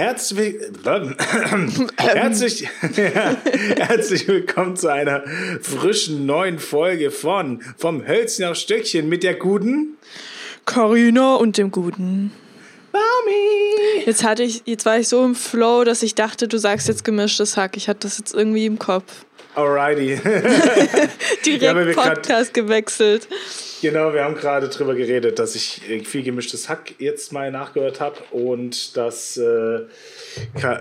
Herzlich, herzlich, herzlich willkommen zu einer frischen neuen Folge von Vom Hölzchen auf Stöckchen mit der guten Carina und dem guten Baumi. Jetzt hatte ich, jetzt war ich so im Flow, dass ich dachte, du sagst jetzt gemischtes Hack. Ich hatte das jetzt irgendwie im Kopf. Alrighty. Direkt wir grad- Podcast gewechselt. Genau, wir haben gerade drüber geredet, dass ich äh, viel gemischtes Hack jetzt mal nachgehört habe und dass, äh,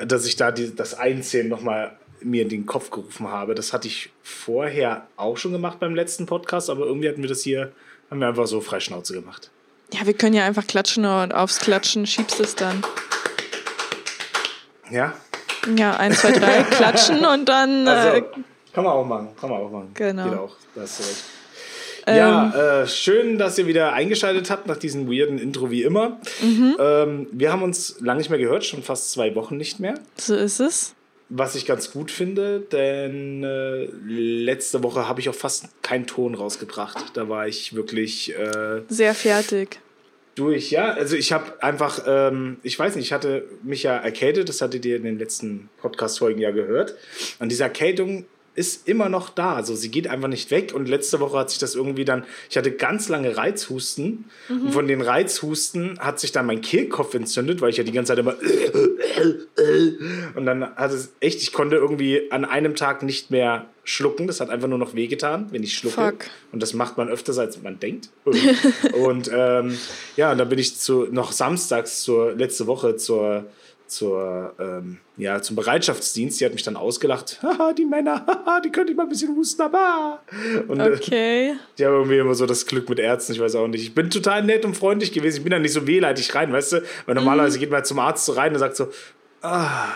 dass ich da die, das Einzählen nochmal mir in den Kopf gerufen habe. Das hatte ich vorher auch schon gemacht beim letzten Podcast, aber irgendwie hatten wir das hier, haben wir einfach so Freischnauze gemacht. Ja, wir können ja einfach klatschen und aufs Klatschen schiebst es dann. Ja? Ja, eins, zwei, drei, klatschen und dann. Also, äh, kann man auch machen, kann man auch machen. Genau. Geht auch, da hast du recht. Ähm. Ja, äh, schön, dass ihr wieder eingeschaltet habt nach diesem weirden Intro wie immer. Mhm. Ähm, wir haben uns lange nicht mehr gehört, schon fast zwei Wochen nicht mehr. so ist es. Was ich ganz gut finde, denn äh, letzte Woche habe ich auch fast keinen Ton rausgebracht. Da war ich wirklich äh, Sehr fertig. durch. Ja, also ich habe einfach, ähm, ich weiß nicht, ich hatte mich ja erkältet, das hattet ihr in den letzten Podcast-Folgen ja gehört. Und diese Erkältung ist immer noch da. Also sie geht einfach nicht weg. Und letzte Woche hat sich das irgendwie dann, ich hatte ganz lange Reizhusten. Und von den Reizhusten hat sich dann mein Kehlkopf entzündet, weil ich ja die ganze Zeit immer und dann hat es echt, ich konnte irgendwie an einem Tag nicht mehr schlucken. Das hat einfach nur noch wehgetan, wenn ich schlucke. Fuck. Und das macht man öfters, als man denkt. und ähm, ja, und dann bin ich zu, noch samstags zur letzte Woche zur, zur, ähm, ja, zum Bereitschaftsdienst. Die hat mich dann ausgelacht. Haha, die Männer, haha, die könnte ich mal ein bisschen husten, aber. Und äh, Okay. die haben irgendwie immer so das Glück mit Ärzten, ich weiß auch nicht. Ich bin total nett und freundlich gewesen. Ich bin da nicht so wehleidig rein, weißt du? Weil normalerweise geht man halt zum Arzt so rein und sagt so, ah,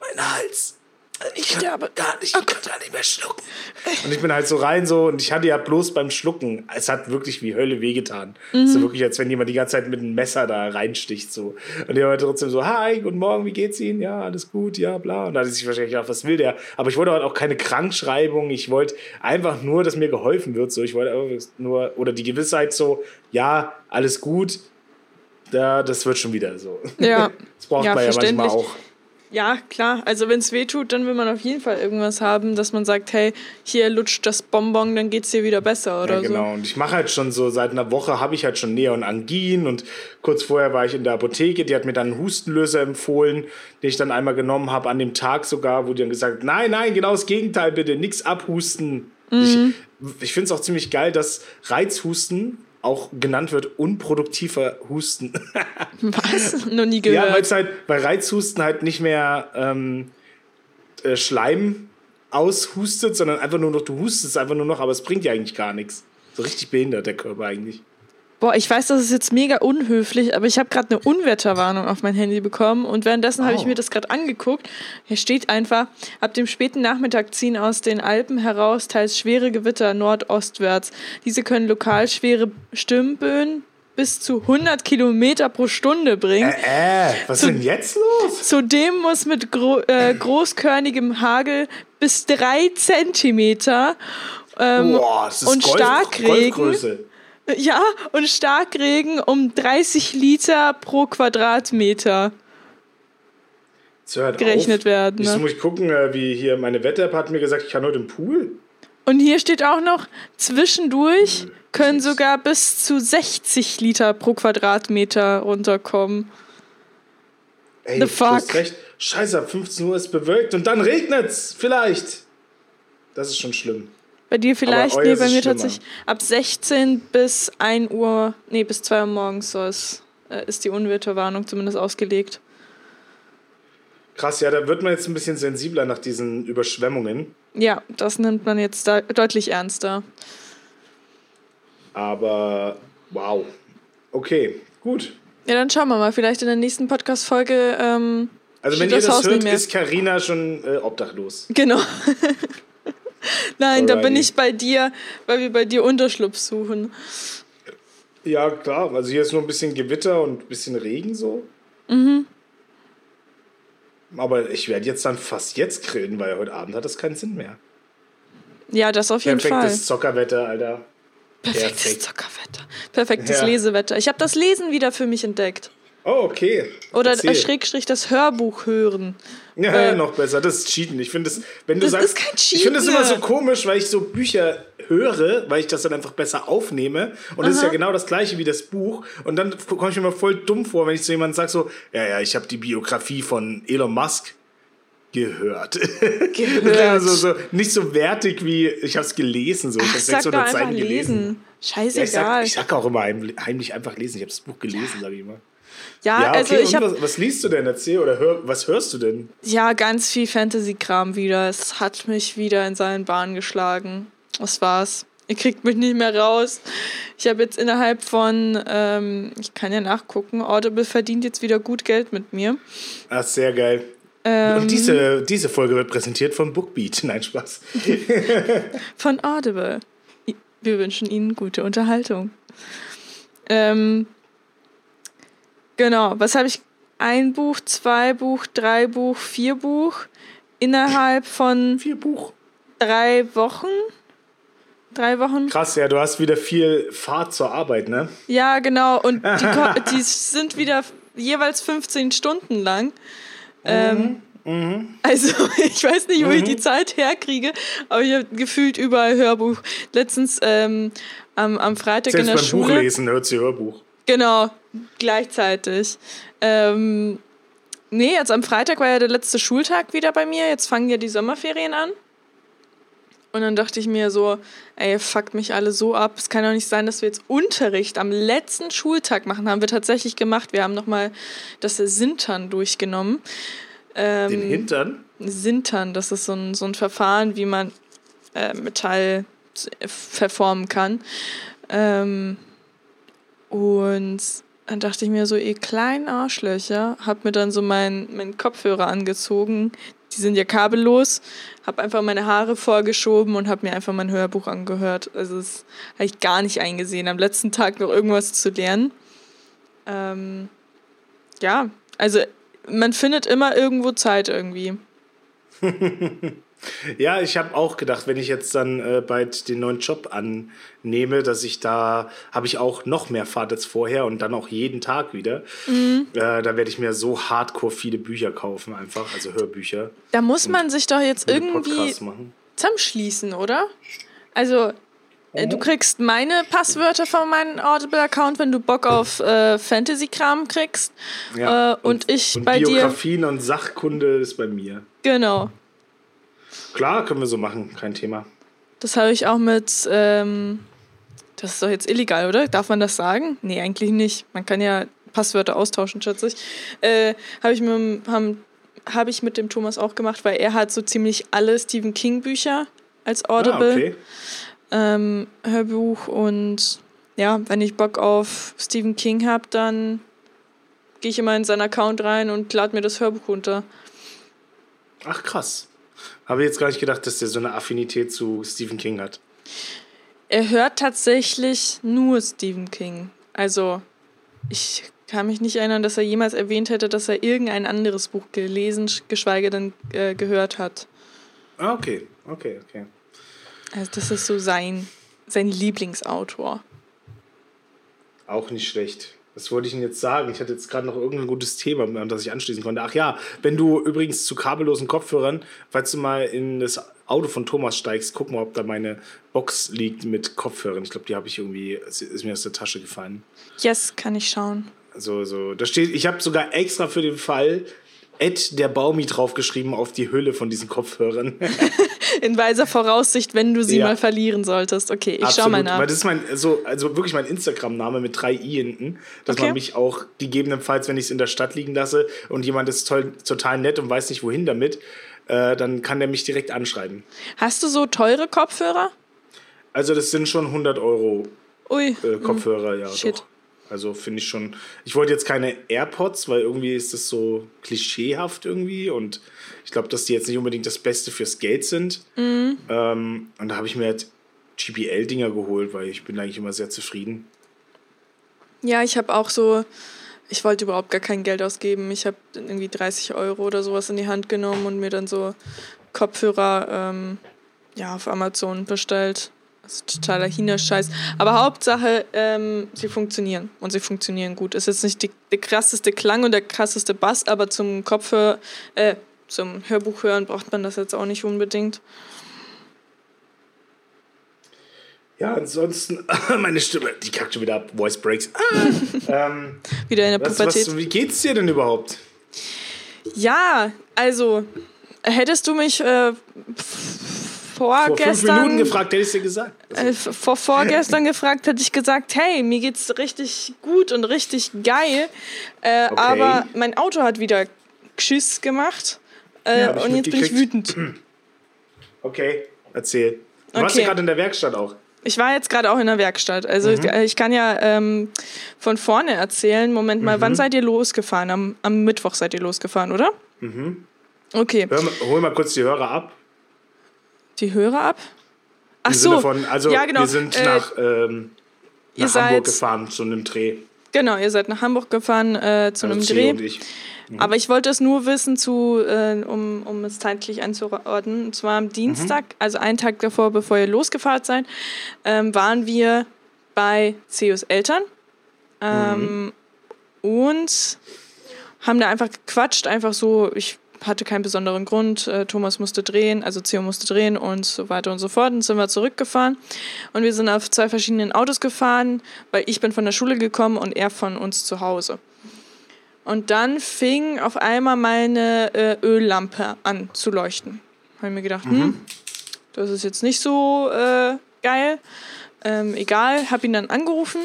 mein Hals. Ich kann sterbe. gar nicht, ich kann gar nicht mehr schlucken. Und ich bin halt so rein so und ich hatte ja bloß beim Schlucken, es hat wirklich wie Hölle wehgetan. So wirklich, als wenn jemand die ganze Zeit mit einem Messer da reinsticht so. Und der war trotzdem so, hi, guten Morgen, wie geht's Ihnen? Ja, alles gut, ja, bla. Und da hatte sich wahrscheinlich gedacht, was will der? Aber ich wollte halt auch keine Krankschreibung. Ich wollte einfach nur, dass mir geholfen wird. So, ich wollte einfach nur, oder die Gewissheit so, ja, alles gut. Da, das wird schon wieder so. Ja. Das braucht Ja, man ja manchmal auch. Ja, klar. Also wenn es weh tut, dann will man auf jeden Fall irgendwas haben, dass man sagt, hey, hier lutscht das Bonbon, dann geht's dir wieder besser oder Ja, genau. Und ich mache halt schon so, seit einer Woche habe ich halt schon Neon Angin und kurz vorher war ich in der Apotheke, die hat mir dann einen Hustenlöser empfohlen, den ich dann einmal genommen habe, an dem Tag sogar, wo die dann gesagt hat, nein, nein, genau das Gegenteil bitte, nichts abhusten. Ich, ich finde es auch ziemlich geil, dass Reizhusten auch genannt wird unproduktiver Husten. Was? Noch nie ja, weil gehört. es halt bei Reizhusten halt nicht mehr ähm, äh, Schleim aushustet, sondern einfach nur noch, du hustest einfach nur noch, aber es bringt ja eigentlich gar nichts. So richtig behindert der Körper eigentlich. Boah, ich weiß, das ist jetzt mega unhöflich, aber ich habe gerade eine Unwetterwarnung auf mein Handy bekommen und währenddessen habe ich Oh. mir das gerade angeguckt. Hier steht einfach, ab dem späten Nachmittag ziehen aus den Alpen heraus teils schwere Gewitter nordostwärts. Diese können lokal schwere Stimmböen bis zu 100 Kilometer pro Stunde bringen. Äh, was ist denn jetzt los? Zudem muss mit gro äh, großkörnigem Hagel bis drei Zentimeter ähm, Boah, und Golf, Starkregen. Golfgröße. Ja, und Starkregen um 30 Liter pro Quadratmeter hört gerechnet auf. werden. Jetzt Ne? muss ich gucken, äh, wie hier meine Wetter-App hat mir gesagt, ich kann heute im Pool. Und hier steht auch noch, zwischendurch können sogar bis zu 60 Liter pro Quadratmeter runterkommen. Ey, The du fuck? hast recht. Scheiße, ab 15 Uhr ist bewölkt und dann regnet's. Vielleicht. Das ist schon schlimm. Bei dir vielleicht, nee, bei ist mir tatsächlich ab 16 bis 1 Uhr, nee, bis 2 Uhr morgens soll es, äh, ist die Unwetterwarnung zumindest ausgelegt. Krass, ja, da wird man jetzt ein bisschen sensibler nach diesen Überschwemmungen. Ja, das nimmt man jetzt da deutlich ernster. Aber wow. Okay, gut. Ja, dann schauen wir mal. Vielleicht in der nächsten Podcast-Folge. Ähm, Also wenn ihr das nicht hört, ist Karina schon äh, obdachlos. Genau. Nein, da bin Alrighty. ich bei dir, weil wir bei dir Unterschlupf suchen. Ja, klar. Also hier ist nur ein bisschen Gewitter und ein bisschen Regen so. Mhm. Aber ich werde jetzt dann fast jetzt grillen, weil heute Abend hat das keinen Sinn mehr. Ja, das auf jeden Perfektes Fall. Zockerwetter, Alter. Perfektes perfekt. Zockerwetter. Perfektes Ja. Lesewetter. Ich habe das Lesen wieder für mich entdeckt. Oh, okay. Oder Erzähl. äh, Schrägstrich das Hörbuch hören. Ja, Äh, noch besser. Das ist Cheaten. Ich finde das, wenn du Das sagst, ist kein ich finde das Cheaten. immer so komisch, weil ich so Bücher höre, weil ich das dann einfach besser aufnehme. Und das ist ja genau das gleiche wie das Buch. Und dann komme ich mir immer voll dumm vor, wenn ich zu jemandem sage so, ja, ja, ich habe die Biografie von Elon Musk gehört. Gehört. also so, nicht so wertig wie, ich habe es gelesen. So. Ich habe sag doch 600 einfach Seiten gelesen. lesen. Ja, ich, Scheißegal. sag, Ja, ich sag auch immer heimlich, heimlich einfach lesen. Ich habe das Buch gelesen, sage ich immer. Also okay, ich und habe was, was liest du denn? Erzähl oder hör, was hörst du denn? ja ganz viel Fantasy-Kram wieder. Es hat mich wieder in seinen Bahn geschlagen. Das war's. Ihr kriegt mich nicht mehr raus. Ich habe jetzt innerhalb von, ähm, ich kann ja nachgucken, Audible verdient jetzt wieder gut Geld mit mir. Ach, sehr geil. Ähm, Und diese, diese Folge wird präsentiert von Bookbeat. Nein, Spaß. von Audible. Wir wünschen Ihnen gute Unterhaltung. Ähm, genau, was habe ich? Ein Buch, zwei Buch, drei Buch, vier Buch innerhalb von Vier Buch. drei Wochen. Drei Wochen? Krass, ja, du hast wieder viel Fahrt zur Arbeit, ne? Ja, genau. Und die, die sind wieder jeweils 15 Stunden lang. Ähm, Also, ich weiß nicht, wo ich die Zeit herkriege, aber ich habe gefühlt überall Hörbuch. Letztens ähm, am, am Freitag Selbst in der beim Schule. Buchlesen hört sie Hörbuch. Genau, gleichzeitig. Ähm, nee, jetzt am Freitag war ja der letzte Schultag wieder bei mir. Jetzt fangen ja die Sommerferien an. Und dann dachte ich mir so, ey, fuckt mich alle so ab. Es kann doch nicht sein, dass wir jetzt Unterricht am letzten Schultag machen. Haben wir tatsächlich gemacht. Wir haben nochmal das Sintern durchgenommen. Ähm, Den Hintern? Sintern, das ist so ein, so ein Verfahren, wie man äh, Metall äh, verformen kann. Ähm, und dann dachte ich mir so, ihr kleinen Arschlöcher, hab mir dann so meinen mein Kopfhörer angezogen. Die sind ja kabellos. Hab einfach meine Haare vorgeschoben und hab mir einfach mein Hörbuch angehört. Also das habe ich gar nicht eingesehen, am letzten Tag noch irgendwas zu lernen. Ähm, ja, also man findet immer irgendwo Zeit irgendwie. Ja, ich habe auch gedacht, wenn ich jetzt dann äh, bald den neuen Job annehme, dass ich da, habe ich auch noch mehr Fahrt als vorher und dann auch jeden Tag wieder. Mhm. Äh, da werde ich mir so hardcore viele Bücher kaufen, einfach, also Hörbücher. Da muss man sich doch jetzt und irgendwie zusammenschließen, oder? Also, äh, du kriegst meine Passwörter von meinem Audible-Account, wenn du Bock auf äh, Fantasy-Kram kriegst. Ja, Äh, und, ich und bei dir. Biografien und Sachkunde ist bei mir. Genau. Klar, können wir so machen, kein Thema. Das habe ich auch mit. Ähm, das ist doch jetzt illegal, oder? Darf man das sagen? Nee, eigentlich nicht. Man kann ja Passwörter austauschen, schätze ich. Äh, habe ich, mit, haben, hab ich mit dem Thomas auch gemacht, weil er hat so ziemlich alle Stephen King-Bücher als Audible. Ah, okay. ähm, Hörbuch und ja, wenn ich Bock auf Stephen King habe, dann gehe ich immer in seinen Account rein und lade mir das Hörbuch runter. Ach, krass. Habe jetzt gar nicht gedacht, dass der so eine Affinität zu Stephen King hat. Er hört tatsächlich nur Stephen King. Also ich kann mich nicht erinnern, dass er jemals erwähnt hätte, dass er irgendein anderes Buch gelesen, geschweige denn äh, gehört hat. Ah, okay, okay, okay. Also das ist so sein, sein Lieblingsautor. Auch nicht schlecht. Was wollte ich Ihnen jetzt sagen? Ich hatte jetzt gerade noch irgendein gutes Thema, an das ich anschließen konnte. Ach ja, wenn du übrigens zu kabellosen Kopfhörern, falls du mal in das Auto von Thomas steigst, guck mal, ob da meine Box liegt mit Kopfhörern. Ich glaube, die habe ich irgendwie, ist mir aus der Tasche gefallen. Yes, kann ich schauen. Also, so, da steht, ich habe sogar extra für den Fall Ed der Baumi draufgeschrieben auf die Hülle von diesen Kopfhörern. In weiser Voraussicht, wenn du sie Ja. mal verlieren solltest. Okay, ich schau mal nach. Weil das ist mein, so, also wirklich mein Instagram-Name mit drei I hinten, dass Okay. man mich auch gegebenenfalls, wenn ich es in der Stadt liegen lasse und jemand ist toll, total nett und weiß nicht wohin damit, äh, dann kann der mich direkt anschreiben. Hast du so teure Kopfhörer? Also das sind schon 100 Euro Ui. äh, Kopfhörer, ja Shit. doch. Also finde ich schon. Ich wollte jetzt keine AirPods, weil irgendwie ist das so klischeehaft irgendwie und ich glaube, dass die jetzt nicht unbedingt das Beste fürs Geld sind. Mhm. Ähm, und da habe ich mir halt GPL-Dinger geholt, weil ich bin eigentlich immer sehr zufrieden. Ja, ich habe auch so, ich wollte überhaupt gar kein Geld ausgeben. Ich habe irgendwie 30 Euro oder sowas in die Hand genommen und mir dann so Kopfhörer ähm, ja, auf Amazon bestellt. Also totaler China-Scheiß. Aber Hauptsache, ähm, sie funktionieren. Und sie funktionieren gut. Ist jetzt nicht die, der krasseste Klang und der krasseste Bass, aber zum Kopfhör, äh, zum Hörbuch hören braucht man das jetzt auch nicht unbedingt. Ja, ansonsten, meine Stimme, die kackt schon wieder ab. Voice Breaks. Ah, ähm, Wieder in der was, Pubertät. was, wie geht's dir denn überhaupt? Ja, also, hättest du mich äh, Vor fünf vorgestern. Minuten gefragt, hätte ich dir gesagt. äh, vor vorgestern gefragt, hätte ich gesagt, hey, mir geht's richtig gut und richtig geil. Äh, Okay. Aber mein Auto hat wieder Geschiss gemacht. Äh, Ja, und jetzt bin ich wütend. Okay, erzähl. Du warst Okay. ja gerade in der Werkstatt auch. Ich war jetzt gerade auch in der Werkstatt. Also Mhm. ich, ich kann ja ähm, von vorne erzählen. Moment mal, Mhm. wann seid ihr losgefahren? Am, am Mittwoch seid ihr losgefahren, oder? Mhm. Okay. Hör hol mal kurz die Hörer ab. Die Hörer ab? Ach Im so. Sinne von, also ja, genau. wir sind Äh, nach, ähm, nach Hamburg seid- gefahren zu einem Dreh. Genau, ihr seid nach Hamburg gefahren äh, zu einem Also Dreh. Und ich. Aber ich wollte es nur wissen, zu, äh, um, um es zeitlich einzuordnen. Und zwar am Dienstag, also einen Tag davor, bevor ihr losgefahren seid, ähm, waren wir bei Ceos Eltern. Ähm, Und haben da einfach gequatscht, einfach so, ich hatte keinen besonderen Grund. Äh, Thomas musste drehen, also Ceo musste drehen und so weiter und so fort. Und sind wir zurückgefahren. Und wir sind auf zwei verschiedenen Autos gefahren, weil ich bin von der Schule gekommen und er von uns zu Hause. Und dann fing auf einmal meine äh, Öllampe an zu leuchten. Habe ich mir gedacht, hm, das ist jetzt nicht so äh, geil. Ähm, egal, habe ihn dann angerufen,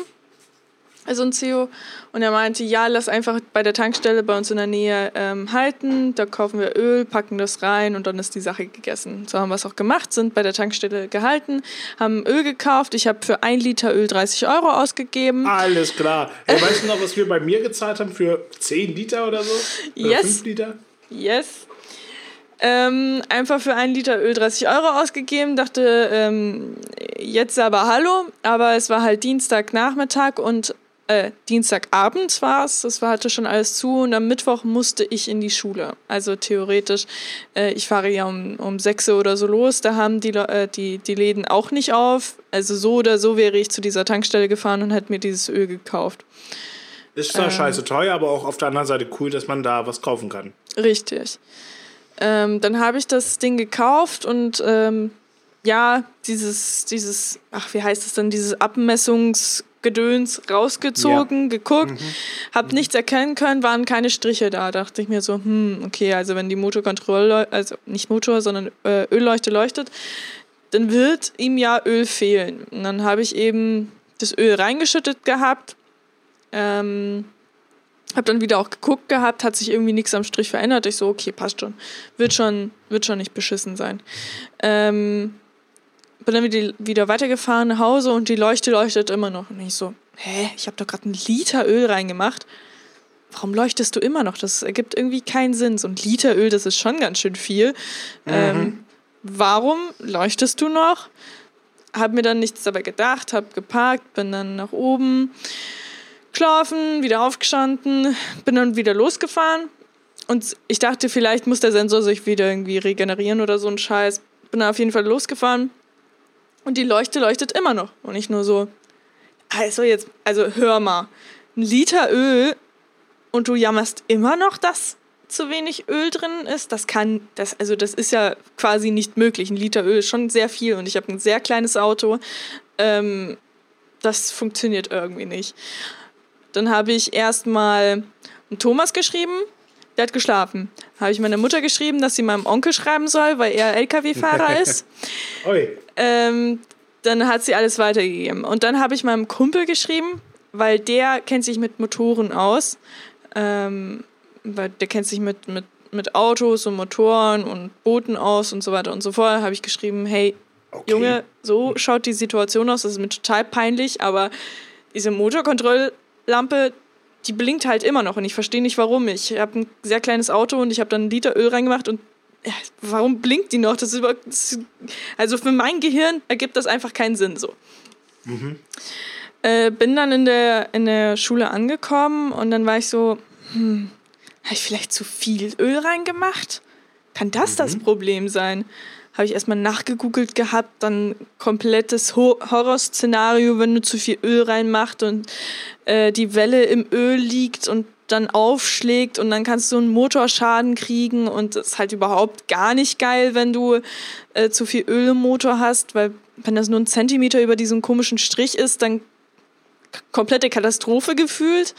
also ein CEO, und er meinte, ja, lass einfach bei der Tankstelle bei uns in der Nähe ähm, halten, da kaufen wir Öl, packen das rein und dann ist die Sache gegessen. So haben wir es auch gemacht, sind bei der Tankstelle gehalten, haben Öl gekauft. Ich habe für ein Liter Öl 30 Euro ausgegeben. Alles klar. Hey, weißt du noch, was wir bei mir gezahlt haben für 10 Liter oder so? Oder Yes. 5 Liter? Yes. Ähm, einfach für einen Liter Öl 30 Euro ausgegeben, dachte, ähm, jetzt aber hallo, aber es war halt Dienstagnachmittag und äh, Dienstagabend war es, das war hatte schon alles zu und am Mittwoch musste ich in die Schule. Also theoretisch, äh, ich fahre ja um, um 6 Uhr oder so los, da haben die, äh, die, die Läden auch nicht auf. Also so oder so wäre ich zu dieser Tankstelle gefahren und hätte mir dieses Öl gekauft. Ist Ähm. zwar scheiße teuer, aber auch auf der anderen Seite cool, dass man da was kaufen kann. Richtig. Ähm, dann habe ich das Ding gekauft und ähm, ja, dieses, dieses, ach, wie heißt es denn, dieses Abmessungsgedöns rausgezogen, geguckt, habe nichts erkennen können, waren keine Striche da. Dachte ich mir so, hm, okay, also wenn die Motorkontrolle, also nicht Motor, sondern äh, Ölleuchte leuchtet, dann wird ihm ja Öl fehlen. Und dann habe ich eben das Öl reingeschüttet gehabt. Ähm, hab dann wieder auch geguckt gehabt, hat sich irgendwie nichts am Strich verändert. Ich so, okay, passt schon. Wird schon, wird schon nicht beschissen sein. Ähm, bin dann wieder, wieder weitergefahren nach Hause und die Leuchte leuchtet immer noch. Und ich so, hä, ich habe doch gerade einen Liter Öl reingemacht. Warum leuchtest du immer noch? Das ergibt irgendwie keinen Sinn. So ein Liter Öl, das ist schon ganz schön viel. Ähm, warum leuchtest du noch? Hab mir dann nichts dabei gedacht, hab geparkt, bin dann nach oben geschlafen, wieder aufgestanden, bin dann wieder losgefahren. Und ich dachte, vielleicht muss der Sensor sich wieder irgendwie regenerieren oder so ein Scheiß. Bin dann auf jeden Fall losgefahren. Und die Leuchte leuchtet immer noch. Und nicht nur so, also jetzt, also hör mal, ein Liter Öl und du jammerst immer noch, dass zu wenig Öl drin ist. Das kann, das, also das ist ja quasi nicht möglich. Ein Liter Öl ist schon sehr viel und ich habe ein sehr kleines Auto. Ähm, das funktioniert irgendwie nicht. Dann habe ich erstmal Thomas geschrieben, der hat geschlafen. Habe ich meiner Mutter geschrieben, dass sie meinem Onkel schreiben soll, weil er LKW-Fahrer ist. Oi. Ähm, dann hat sie alles weitergegeben. Und dann habe ich meinem Kumpel geschrieben, weil der kennt sich mit Motoren aus. Ähm, weil der kennt sich mit, mit, mit Autos und Motoren und Booten aus und so weiter und so fort. Habe ich geschrieben, hey, Okay. Junge, so schaut die Situation aus. Das ist mir total peinlich, aber diese Motorkontrolllampe, die blinkt halt immer noch und ich verstehe nicht warum. Ich habe ein sehr kleines Auto und ich habe dann einen Liter Öl reingemacht und warum blinkt die noch? Das ist über, also für mein Gehirn ergibt das einfach keinen Sinn so. Äh, bin dann in der, in der Schule angekommen und dann war ich so, hm, habe ich vielleicht zu viel Öl reingemacht? Kann das das Problem sein? habe ich erstmal nachgegoogelt gehabt, dann komplettes Ho Horrorszenario, wenn du zu viel Öl reinmachst und äh, die Welle im Öl liegt und dann aufschlägt und dann kannst du einen Motorschaden kriegen und das ist halt überhaupt gar nicht geil, wenn du äh, zu viel Öl im Motor hast, weil wenn das nur ein Zentimeter über diesem komischen Strich ist, dann komplette Katastrophe gefühlt.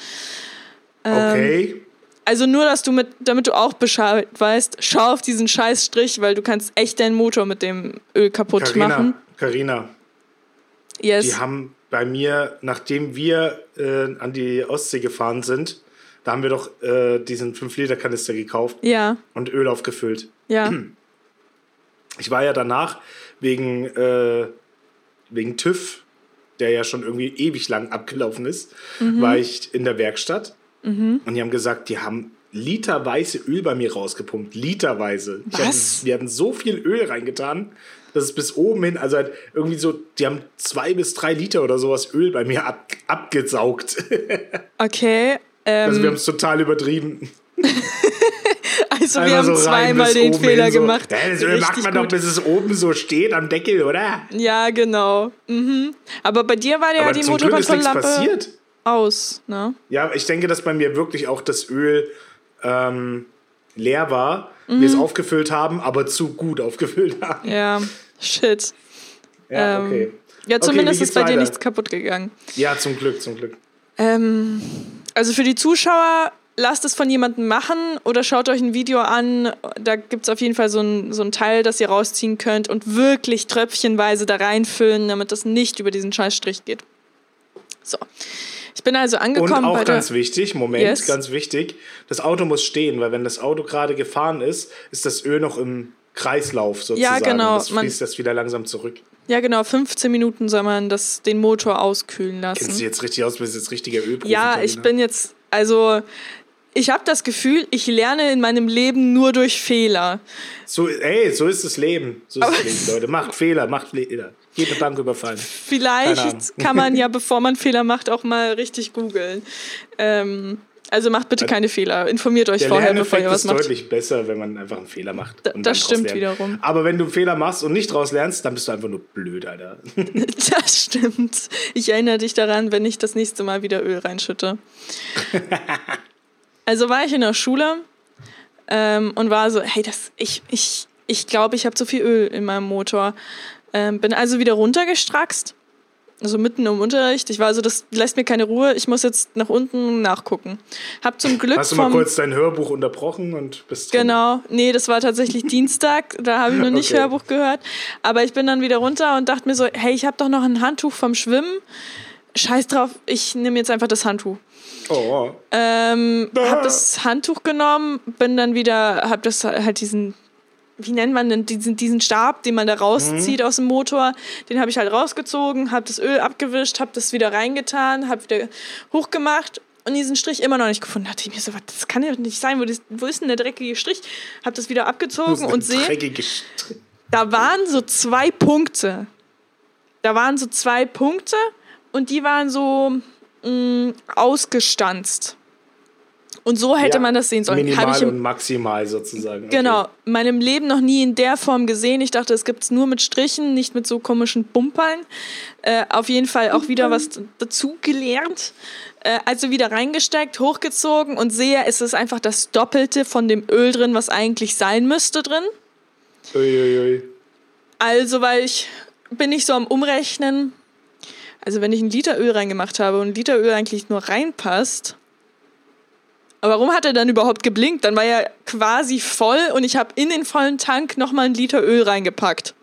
Ähm, Okay. also nur, dass du mit, damit du auch Bescheid weißt, schau auf diesen Scheißstrich, weil du kannst echt deinen Motor mit dem Öl kaputt Carina, machen. Carina, Yes. die haben bei mir, nachdem wir äh, an die Ostsee gefahren sind, da haben wir doch äh, diesen 5-Liter-Kanister gekauft ja, und Öl aufgefüllt. ja. Ich war ja danach wegen, äh, wegen TÜV, der ja schon irgendwie ewig lang abgelaufen ist, Mhm. war ich in der Werkstatt und die haben gesagt, die haben literweise Öl bei mir rausgepumpt. Literweise. Was? Hatten, die hatten so viel Öl reingetan, dass es bis oben hin, also halt irgendwie so, die haben zwei bis drei Liter oder sowas Öl bei mir ab, abgesaugt. Okay. Ähm, Also wir haben es total übertrieben. also wir haben so zweimal den Fehler so. gemacht. Hä, das Öl macht Richtig man doch, gut. bis es oben so steht am Deckel, oder? Ja, genau. Mhm. Aber bei dir war ja Aber die Motorkontrolllampe passiert. aus, ne? Ja, ich denke, dass bei mir wirklich auch das Öl ähm, leer war, wir es aufgefüllt haben, aber zu gut aufgefüllt haben. Ja, shit. Ja, Ähm, okay. Ja, Okay, zumindest wie ist bei dir weiter? nichts kaputt gegangen. Ja, zum Glück, zum Glück. Ähm, also für die Zuschauer, lasst es von jemandem machen oder schaut euch ein Video an. Da gibt es auf jeden Fall so ein, so ein Teil, das ihr rausziehen könnt und wirklich tröpfchenweise da reinfüllen, damit das nicht über diesen Scheißstrich geht. So. Ich bin also Und angekommen auch bei der. ganz wichtig, Moment, Yes. ganz wichtig, das Auto muss stehen, weil wenn das Auto gerade gefahren ist, ist das Öl noch im Kreislauf sozusagen. genau, Das man- fließt das wieder langsam zurück. Ja, genau, 15 Minuten soll man das, den Motor auskühlen lassen. Kennst du jetzt richtig aus, bist jetzt richtiger Ölprofi. Ja, ich bin jetzt, also ich habe das Gefühl, ich lerne in meinem Leben nur durch Fehler. So, ey, so ist das Leben. So ist das Leben, Leute. Macht Fehler, macht Fehler. Eine Bank überfallen. Vielleicht kann man ja, bevor man Fehler macht, auch mal richtig googeln. Ähm, also macht bitte keine Fehler. Informiert euch Der vorher, bevor ihr was ist macht. deutlich besser, wenn man einfach einen Fehler macht. Da- das stimmt wiederum. Aber wenn du einen Fehler machst und nicht draus lernst, dann bist du einfach nur blöd, Alter. Das stimmt. Ich erinnere dich daran, wenn ich das nächste Mal wieder Öl reinschütte. also war ich in der Schule ähm, und war so, hey, das, ich ich, ich glaube, ich habe zu viel Öl in meinem Motor. Ähm, bin also wieder runtergestraxt, also mitten im Unterricht. Ich war so, das lässt mir keine Ruhe. Ich muss jetzt nach unten nachgucken. Hab zum Glück Hast du mal kurz dein Hörbuch unterbrochen und bist dran? Genau, nee, das war tatsächlich Dienstag, da habe ich noch nicht Okay. Hörbuch gehört. Aber ich bin dann wieder runter und dachte mir so, hey, ich habe doch noch ein Handtuch vom Schwimmen. Scheiß drauf, ich nehme jetzt einfach das Handtuch. Oh, oh. Ähm, hab das Handtuch genommen, bin dann wieder, hab das halt diesen, wie nennt man denn, diesen, diesen Stab, den man da rauszieht Mhm. aus dem Motor, den habe ich halt rausgezogen, hab das Öl abgewischt, hab das wieder reingetan, hab wieder hochgemacht und diesen Strich immer noch nicht gefunden. Da dachte ich mir so, was, das kann ja nicht sein, wo, das, wo ist denn der dreckige Strich? Hab das wieder abgezogen und sehe, da waren so zwei Punkte. Da waren so zwei Punkte und die waren so mh, ausgestanzt. Und so hätte Ja, man das sehen sollen. Habe Minimal ich und im, maximal sozusagen. Okay. genau, in meinem Leben noch nie in der Form gesehen. Ich dachte, es gibt es nur mit Strichen, nicht mit so komischen Bumpern. Äh, auf jeden Fall auch wieder was dazu gelernt. Äh, also wieder reingesteckt, hochgezogen und sehe, es ist einfach das Doppelte von dem Öl drin, was eigentlich sein müsste drin. Uiuiui. Also, weil ich bin nicht so am Umrechnen. Also, wenn ich einen Liter Öl reingemacht habe und ein Liter Öl eigentlich nur reinpasst. Aber warum hat er dann überhaupt geblinkt? Dann war er quasi voll und ich habe in den vollen Tank nochmal einen Liter Öl reingepackt.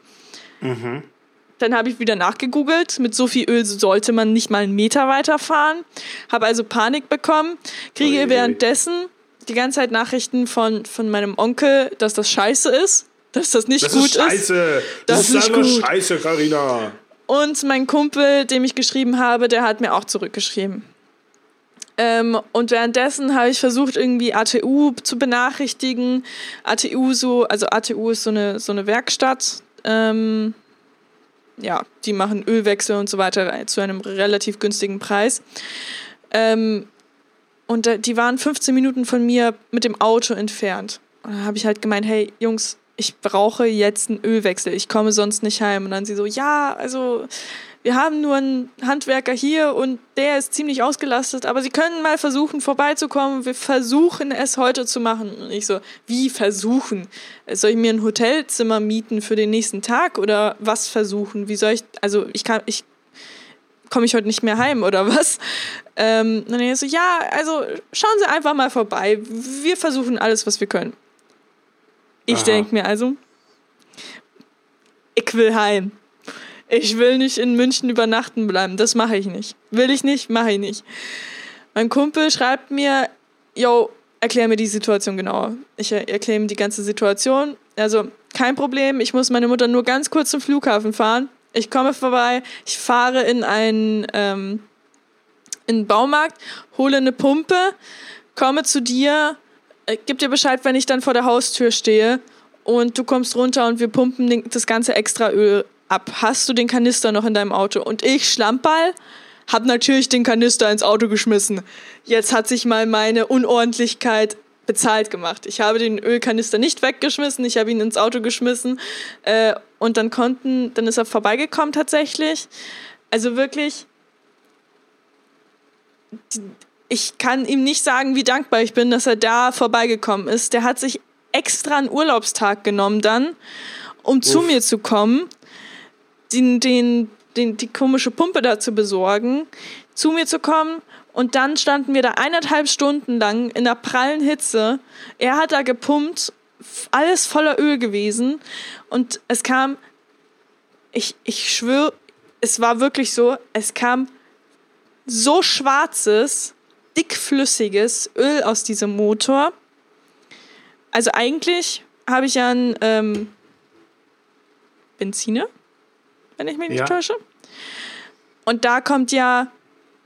Dann habe ich wieder nachgegoogelt. Mit so viel Öl sollte man nicht mal einen Meter weiterfahren. Habe also Panik bekommen. Kriege Uiuiui. währenddessen die ganze Zeit Nachrichten von, von meinem Onkel, dass das scheiße ist. Dass das nicht Das gut ist scheiße. Das Das, ist ist einfach scheiße, Carina. Und mein Kumpel, dem ich geschrieben habe, der hat mir auch zurückgeschrieben. Ähm, und währenddessen habe ich versucht, irgendwie ATU zu benachrichtigen. ATU so, also ATU ist so eine, so eine Werkstatt. Ähm, ja, die machen Ölwechsel und so weiter zu einem relativ günstigen Preis. Ähm, und da, die waren 15 Minuten von mir mit dem Auto entfernt. Und dann habe ich halt gemeint, hey Jungs, ich brauche jetzt einen Ölwechsel, ich komme sonst nicht heim. Und dann sie so, ja, also wir haben nur einen Handwerker hier und der ist ziemlich ausgelastet, aber Sie können mal versuchen, vorbeizukommen. Wir versuchen es heute zu machen. Und ich so, wie versuchen? Soll ich mir ein Hotelzimmer mieten für den nächsten Tag oder was versuchen? Wie soll ich, also ich kann, ich komme ich heute nicht mehr heim oder was? Ähm, und dann so, ja, also schauen Sie einfach mal vorbei. Wir versuchen alles, was wir können. Ich denke mir also, ich will heim. Ich will nicht in München übernachten bleiben. Das mache ich nicht. Will ich nicht, mache ich nicht. Mein Kumpel schreibt mir, yo, erklär mir die Situation genauer. Ich erkläre ihm die ganze Situation. Also, kein Problem, ich muss meine Mutter nur ganz kurz zum Flughafen fahren. Ich komme vorbei, ich fahre in einen, ähm, in einen Baumarkt, hole eine Pumpe, komme zu dir, äh, gib dir Bescheid, wenn ich dann vor der Haustür stehe und du kommst runter und wir pumpen das ganze extra Öl ab. Hast du den Kanister noch in deinem Auto? Und ich, Schlammball, hab natürlich den Kanister ins Auto geschmissen. Jetzt hat sich mal meine Unordentlichkeit bezahlt gemacht. Ich habe den Ölkanister nicht weggeschmissen, ich habe ihn ins Auto geschmissen äh, und dann konnten, dann ist er vorbeigekommen tatsächlich. Also wirklich, ich kann ihm nicht sagen, wie dankbar ich bin, dass er da vorbeigekommen ist. Der hat sich extra einen Urlaubstag genommen dann, um Uff. zu mir zu kommen den, den, den, die komische Pumpe da zu besorgen, zu mir zu kommen. Und dann standen wir da eineinhalb Stunden lang in der prallen Hitze. Er hat da gepumpt, alles voller Öl gewesen. Und es kam, ich, ich schwöre, es war wirklich so, es kam so schwarzes, dickflüssiges Öl aus diesem Motor. Also eigentlich habe ich ja einen ähm, Benziner wenn ich mich nicht ja. täusche. Und da kommt ja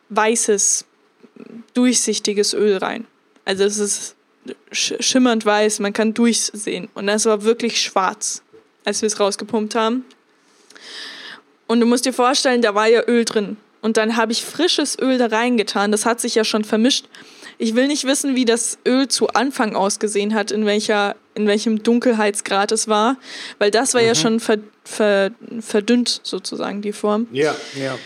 weißes, durchsichtiges Öl rein. Also es ist schimmernd weiß, man kann durchsehen. Und das war wirklich schwarz, als wir es rausgepumpt haben. Und du musst dir vorstellen, da war ja Öl drin. Und dann habe ich frisches Öl da reingetan. Das hat sich ja schon vermischt. Ich will nicht wissen, wie das Öl zu Anfang ausgesehen hat, in, welcher, in welchem Dunkelheitsgrad es war, weil das war mhm. ja schon ver, ver, verdünnt sozusagen, die Form. Ja, ja.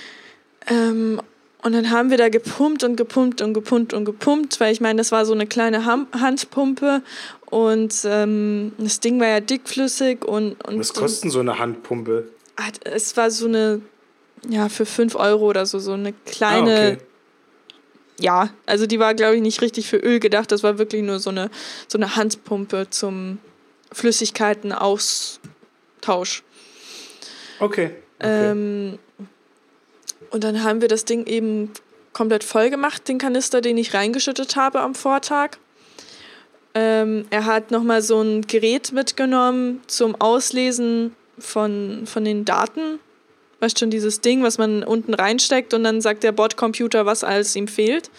Ähm, und dann haben wir da gepumpt und gepumpt und gepumpt und gepumpt, weil ich meine, das war so eine kleine Ham Handpumpe und ähm, das Ding war ja dickflüssig und. und Was kostet so eine Handpumpe? Es war so eine, ja, für 5 Euro oder so, so eine kleine. Ah, okay ja, also die war, glaube ich, nicht richtig für Öl gedacht. Das war wirklich nur so eine, so eine Handpumpe zum Flüssigkeitenaustausch. Okay. okay. Ähm, und dann haben wir das Ding eben komplett voll gemacht, den Kanister, den ich reingeschüttet habe am Vortag. Ähm, er hat nochmal so ein Gerät mitgenommen zum Auslesen von, von den Daten Weißt schon, dieses Ding, was man unten reinsteckt und dann sagt der Bordcomputer, was alles ihm fehlt.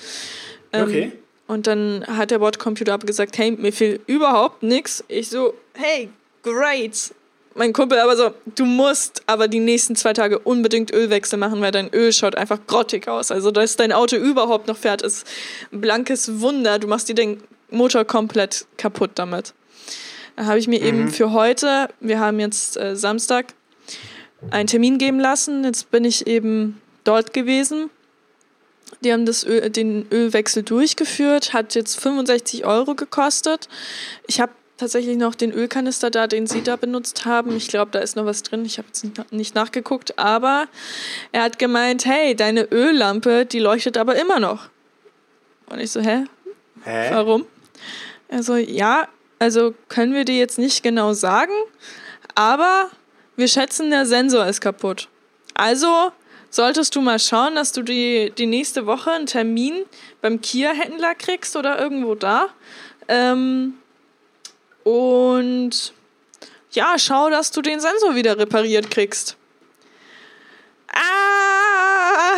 Ähm, okay. Und dann hat der Bordcomputer aber gesagt, hey, mir fehlt überhaupt nichts. Ich so, hey, great. Mein Kumpel aber so, du musst aber die nächsten zwei Tage unbedingt Ölwechsel machen, weil dein Öl schaut einfach grottig aus. Also, dass dein Auto überhaupt noch fährt, ist ein blankes Wunder. Du machst dir den Motor komplett kaputt damit. Dann habe ich mir mhm. eben für heute, wir haben jetzt äh, Samstag, einen Termin geben lassen. Jetzt bin ich eben dort gewesen. Die haben das Öl, den Ölwechsel durchgeführt, hat jetzt 65 Euro gekostet. Ich habe tatsächlich noch den Ölkanister da, den sie da benutzt haben. Ich glaube, da ist noch was drin. Ich habe jetzt nicht nachgeguckt, aber er hat gemeint, hey, deine Öllampe, die leuchtet aber immer noch. Und ich so, hä? Hä? Warum? Er so, ja, also können wir dir jetzt nicht genau sagen, aber wir schätzen, der Sensor ist kaputt. Also solltest du mal schauen, dass du die, die nächste Woche einen Termin beim Kia-Händler kriegst oder irgendwo da. Ähm, und ja, schau, dass du den Sensor wieder repariert kriegst. Ah,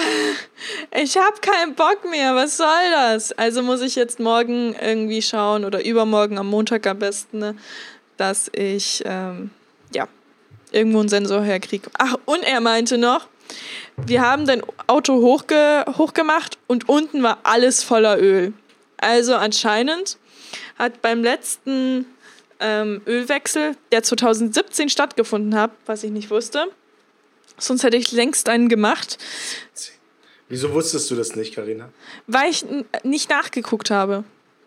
ich habe keinen Bock mehr. Was soll das? Also muss ich jetzt morgen irgendwie schauen oder übermorgen am Montag am besten, ne, dass ich ähm, ja irgendwo einen Sensor herkriege. Ach, und er meinte noch, wir haben dein Auto hochge hochgemacht und unten war alles voller Öl. Also anscheinend hat beim letzten ähm, Ölwechsel, der 2017 stattgefunden hat, was ich nicht wusste. Sonst hätte ich längst einen gemacht. Wieso wusstest du das nicht, Karina? Weil ich nicht nachgeguckt habe.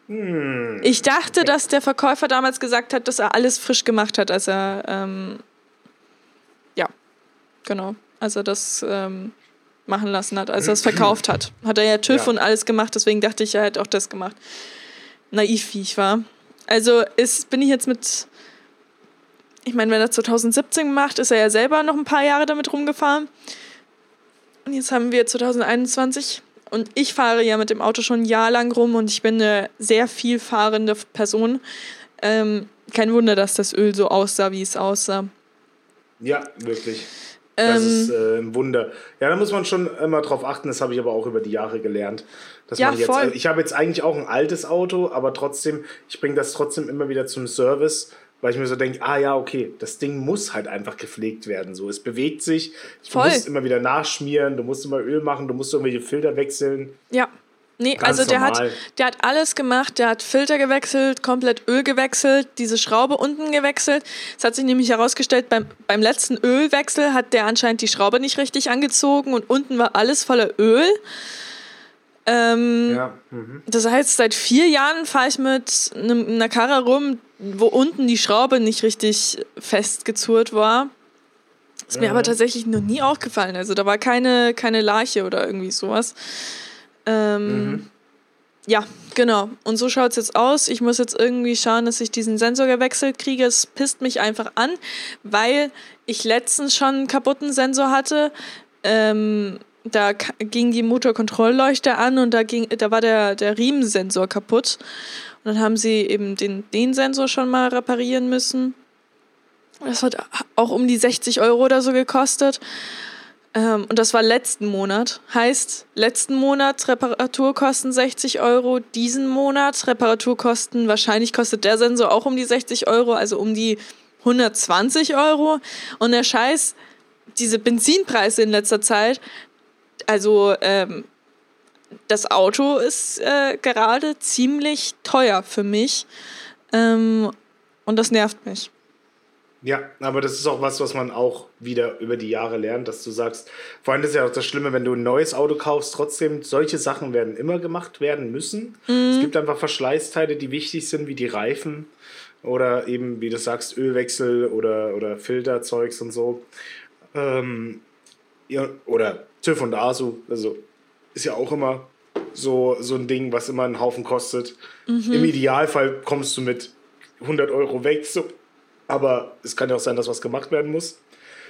Hm. Ich dachte, dass der Verkäufer damals gesagt hat, dass er alles frisch gemacht hat, als er ähm, genau, als er das ähm, machen lassen hat, als er es verkauft hat. Hat er ja TÜV ja. und alles gemacht, deswegen dachte ich, er hätte auch das gemacht. Naiv wie ich war. Also ist, bin ich jetzt mit, ich meine, wenn er 2017 macht, ist er ja selber noch ein paar Jahre damit rumgefahren. Und jetzt haben wir 2021 und ich fahre ja mit dem Auto schon ein Jahr lang rum und ich bin eine sehr viel fahrende Person. Ähm, kein Wunder, dass das Öl so aussah, wie es aussah. Ja, wirklich. Das ähm, ist äh, ein Wunder. Ja, da muss man schon immer drauf achten, das habe ich aber auch über die Jahre gelernt. Dass ja, man jetzt, voll. ich habe jetzt eigentlich auch ein altes Auto, aber trotzdem, ich bringe das trotzdem immer wieder zum Service, weil ich mir so denke, ah ja, okay, das Ding muss halt einfach gepflegt werden. So, es bewegt sich, Voll. du musst immer wieder nachschmieren, du musst immer Öl machen, du musst irgendwelche Filter wechseln. Ja. Nee, Ganz also der hat, der hat alles gemacht, der hat Filter gewechselt, komplett Öl gewechselt, diese Schraube unten gewechselt. Es hat sich nämlich herausgestellt, beim, beim letzten Ölwechsel hat der anscheinend die Schraube nicht richtig angezogen und unten war alles voller Öl. Ähm, ja. mhm. Das heißt, seit vier Jahren fahre ich mit einer Karre rum, wo unten die Schraube nicht richtig festgezurrt war. Ist mir mhm. aber tatsächlich noch nie aufgefallen. Also da war keine, keine Larche oder irgendwie sowas. Ähm, mhm. Ja, genau. Und so schaut es jetzt aus. Ich muss jetzt irgendwie schauen, dass ich diesen Sensor gewechselt kriege. Es pisst mich einfach an, weil ich letztens schon einen kaputten Sensor hatte. Ähm, da ging die Motorkontrollleuchte an und da, ging, da war der, der Riemensensor kaputt. Und dann haben sie eben den, den Sensor schon mal reparieren müssen. Das hat auch um die 60 Euro oder so gekostet. Ähm, und das war letzten Monat. Heißt, letzten Monat Reparaturkosten 60 Euro, diesen Monat Reparaturkosten, wahrscheinlich kostet der Sensor auch um die 60 Euro, also um die 120 Euro. Und der Scheiß, diese Benzinpreise in letzter Zeit, also ähm, das Auto ist äh, gerade ziemlich teuer für mich ähm, und das nervt mich. Ja, aber das ist auch was, was man auch wieder über die Jahre lernt, dass du sagst, vor allem ist ja auch das Schlimme, wenn du ein neues Auto kaufst, trotzdem, solche Sachen werden immer gemacht werden müssen. Mhm. Es gibt einfach Verschleißteile, die wichtig sind, wie die Reifen oder eben, wie du sagst, Ölwechsel oder, oder Filterzeugs und so. Ähm, ja, oder TÜV und ASU, also ist ja auch immer so, so ein Ding, was immer einen Haufen kostet. Mhm. Im Idealfall kommst du mit 100 Euro weg, so. Aber es kann ja auch sein, dass was gemacht werden muss.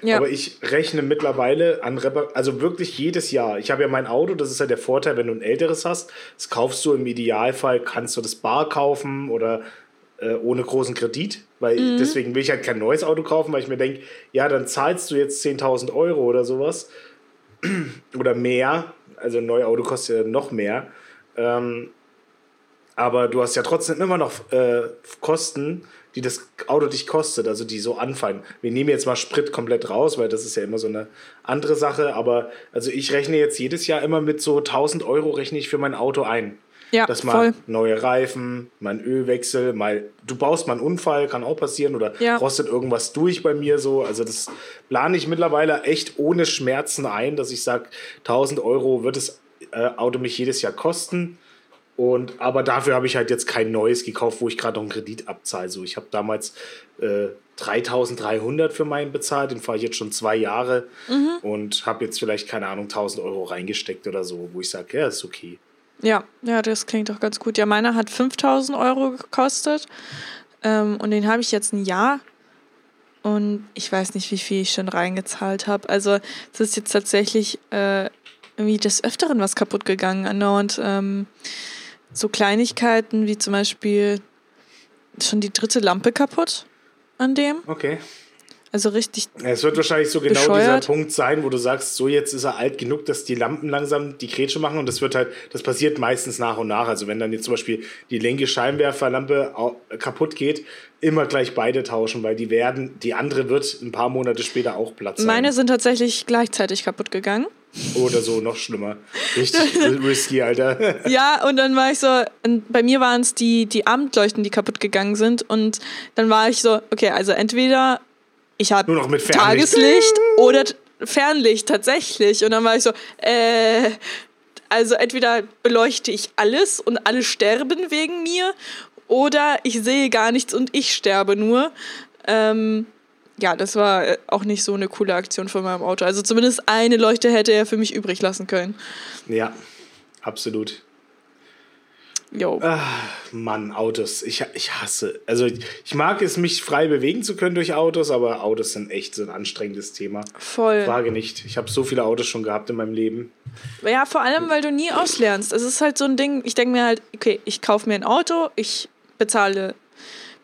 Ja. Aber ich rechne mittlerweile an Repar also wirklich jedes Jahr. Ich habe ja mein Auto, das ist ja der Vorteil, wenn du ein älteres hast. Das kaufst du im Idealfall, kannst du das bar kaufen oder äh, ohne großen Kredit. Weil mhm. deswegen will ich halt kein neues Auto kaufen, weil ich mir denke, ja, dann zahlst du jetzt 10.000 Euro oder sowas oder mehr. Also ein neues Auto kostet ja noch mehr. Ähm, aber du hast ja trotzdem immer noch äh, Kosten, die das Auto dich kostet, also die so anfallen. Wir nehmen jetzt mal Sprit komplett raus, weil das ist ja immer so eine andere Sache. Aber also ich rechne jetzt jedes Jahr immer mit so 1000 Euro rechne ich für mein Auto ein. Ja, dass mal voll. neue Reifen, mal ein Ölwechsel, mal du baust mal einen Unfall, kann auch passieren oder ja. rostet irgendwas durch bei mir so. Also das plane ich mittlerweile echt ohne Schmerzen ein, dass ich sage, 1000 Euro wird das äh, Auto mich jedes Jahr kosten. Und, aber dafür habe ich halt jetzt kein neues gekauft, wo ich gerade noch einen Kredit abzahle. So, ich habe damals äh, 3300 für meinen bezahlt, den fahre ich jetzt schon zwei Jahre mhm. und habe jetzt vielleicht, keine Ahnung, 1000 Euro reingesteckt oder so, wo ich sage, ja, ist okay. Ja, ja, das klingt doch ganz gut. Ja, meiner hat 5000 Euro gekostet ähm, und den habe ich jetzt ein Jahr und ich weiß nicht, wie viel ich schon reingezahlt habe. Also es ist jetzt tatsächlich äh, irgendwie des Öfteren was kaputt gegangen. Und ähm, so Kleinigkeiten wie zum Beispiel schon die dritte Lampe kaputt an dem. Okay. Also richtig. Es wird wahrscheinlich so genau bescheuert. dieser Punkt sein, wo du sagst, so jetzt ist er alt genug, dass die Lampen langsam die Grätsche machen und das wird halt, das passiert meistens nach und nach. Also wenn dann jetzt zum Beispiel die linke Scheinwerferlampe kaputt geht, immer gleich beide tauschen, weil die werden, die andere wird ein paar Monate später auch Platz sein. Meine sind tatsächlich gleichzeitig kaputt gegangen. Oder so, noch schlimmer. Richtig risky, Alter. Ja, und dann war ich so, bei mir waren es die, die Abendleuchten, die kaputt gegangen sind. Und dann war ich so, okay, also entweder ich habe. Tageslicht oder Fernlicht tatsächlich. Und dann war ich so, äh, also entweder beleuchte ich alles und alle sterben wegen mir oder ich sehe gar nichts und ich sterbe nur. Ähm, ja, das war äh, auch nicht so eine coole Aktion von meinem Auto. Also zumindest eine Leuchte hätte er für mich übrig lassen können. Ja, absolut. Jo. Mann, Autos. Ich, ich hasse. Also ich, ich mag es, mich frei bewegen zu können durch Autos, aber Autos sind echt so ein anstrengendes Thema. Voll. Frage nicht. Ich habe so viele Autos schon gehabt in meinem Leben. Ja, vor allem, weil du nie auslernst. Es ist halt so ein Ding, ich denke mir halt, okay, ich kaufe mir ein Auto, ich bezahle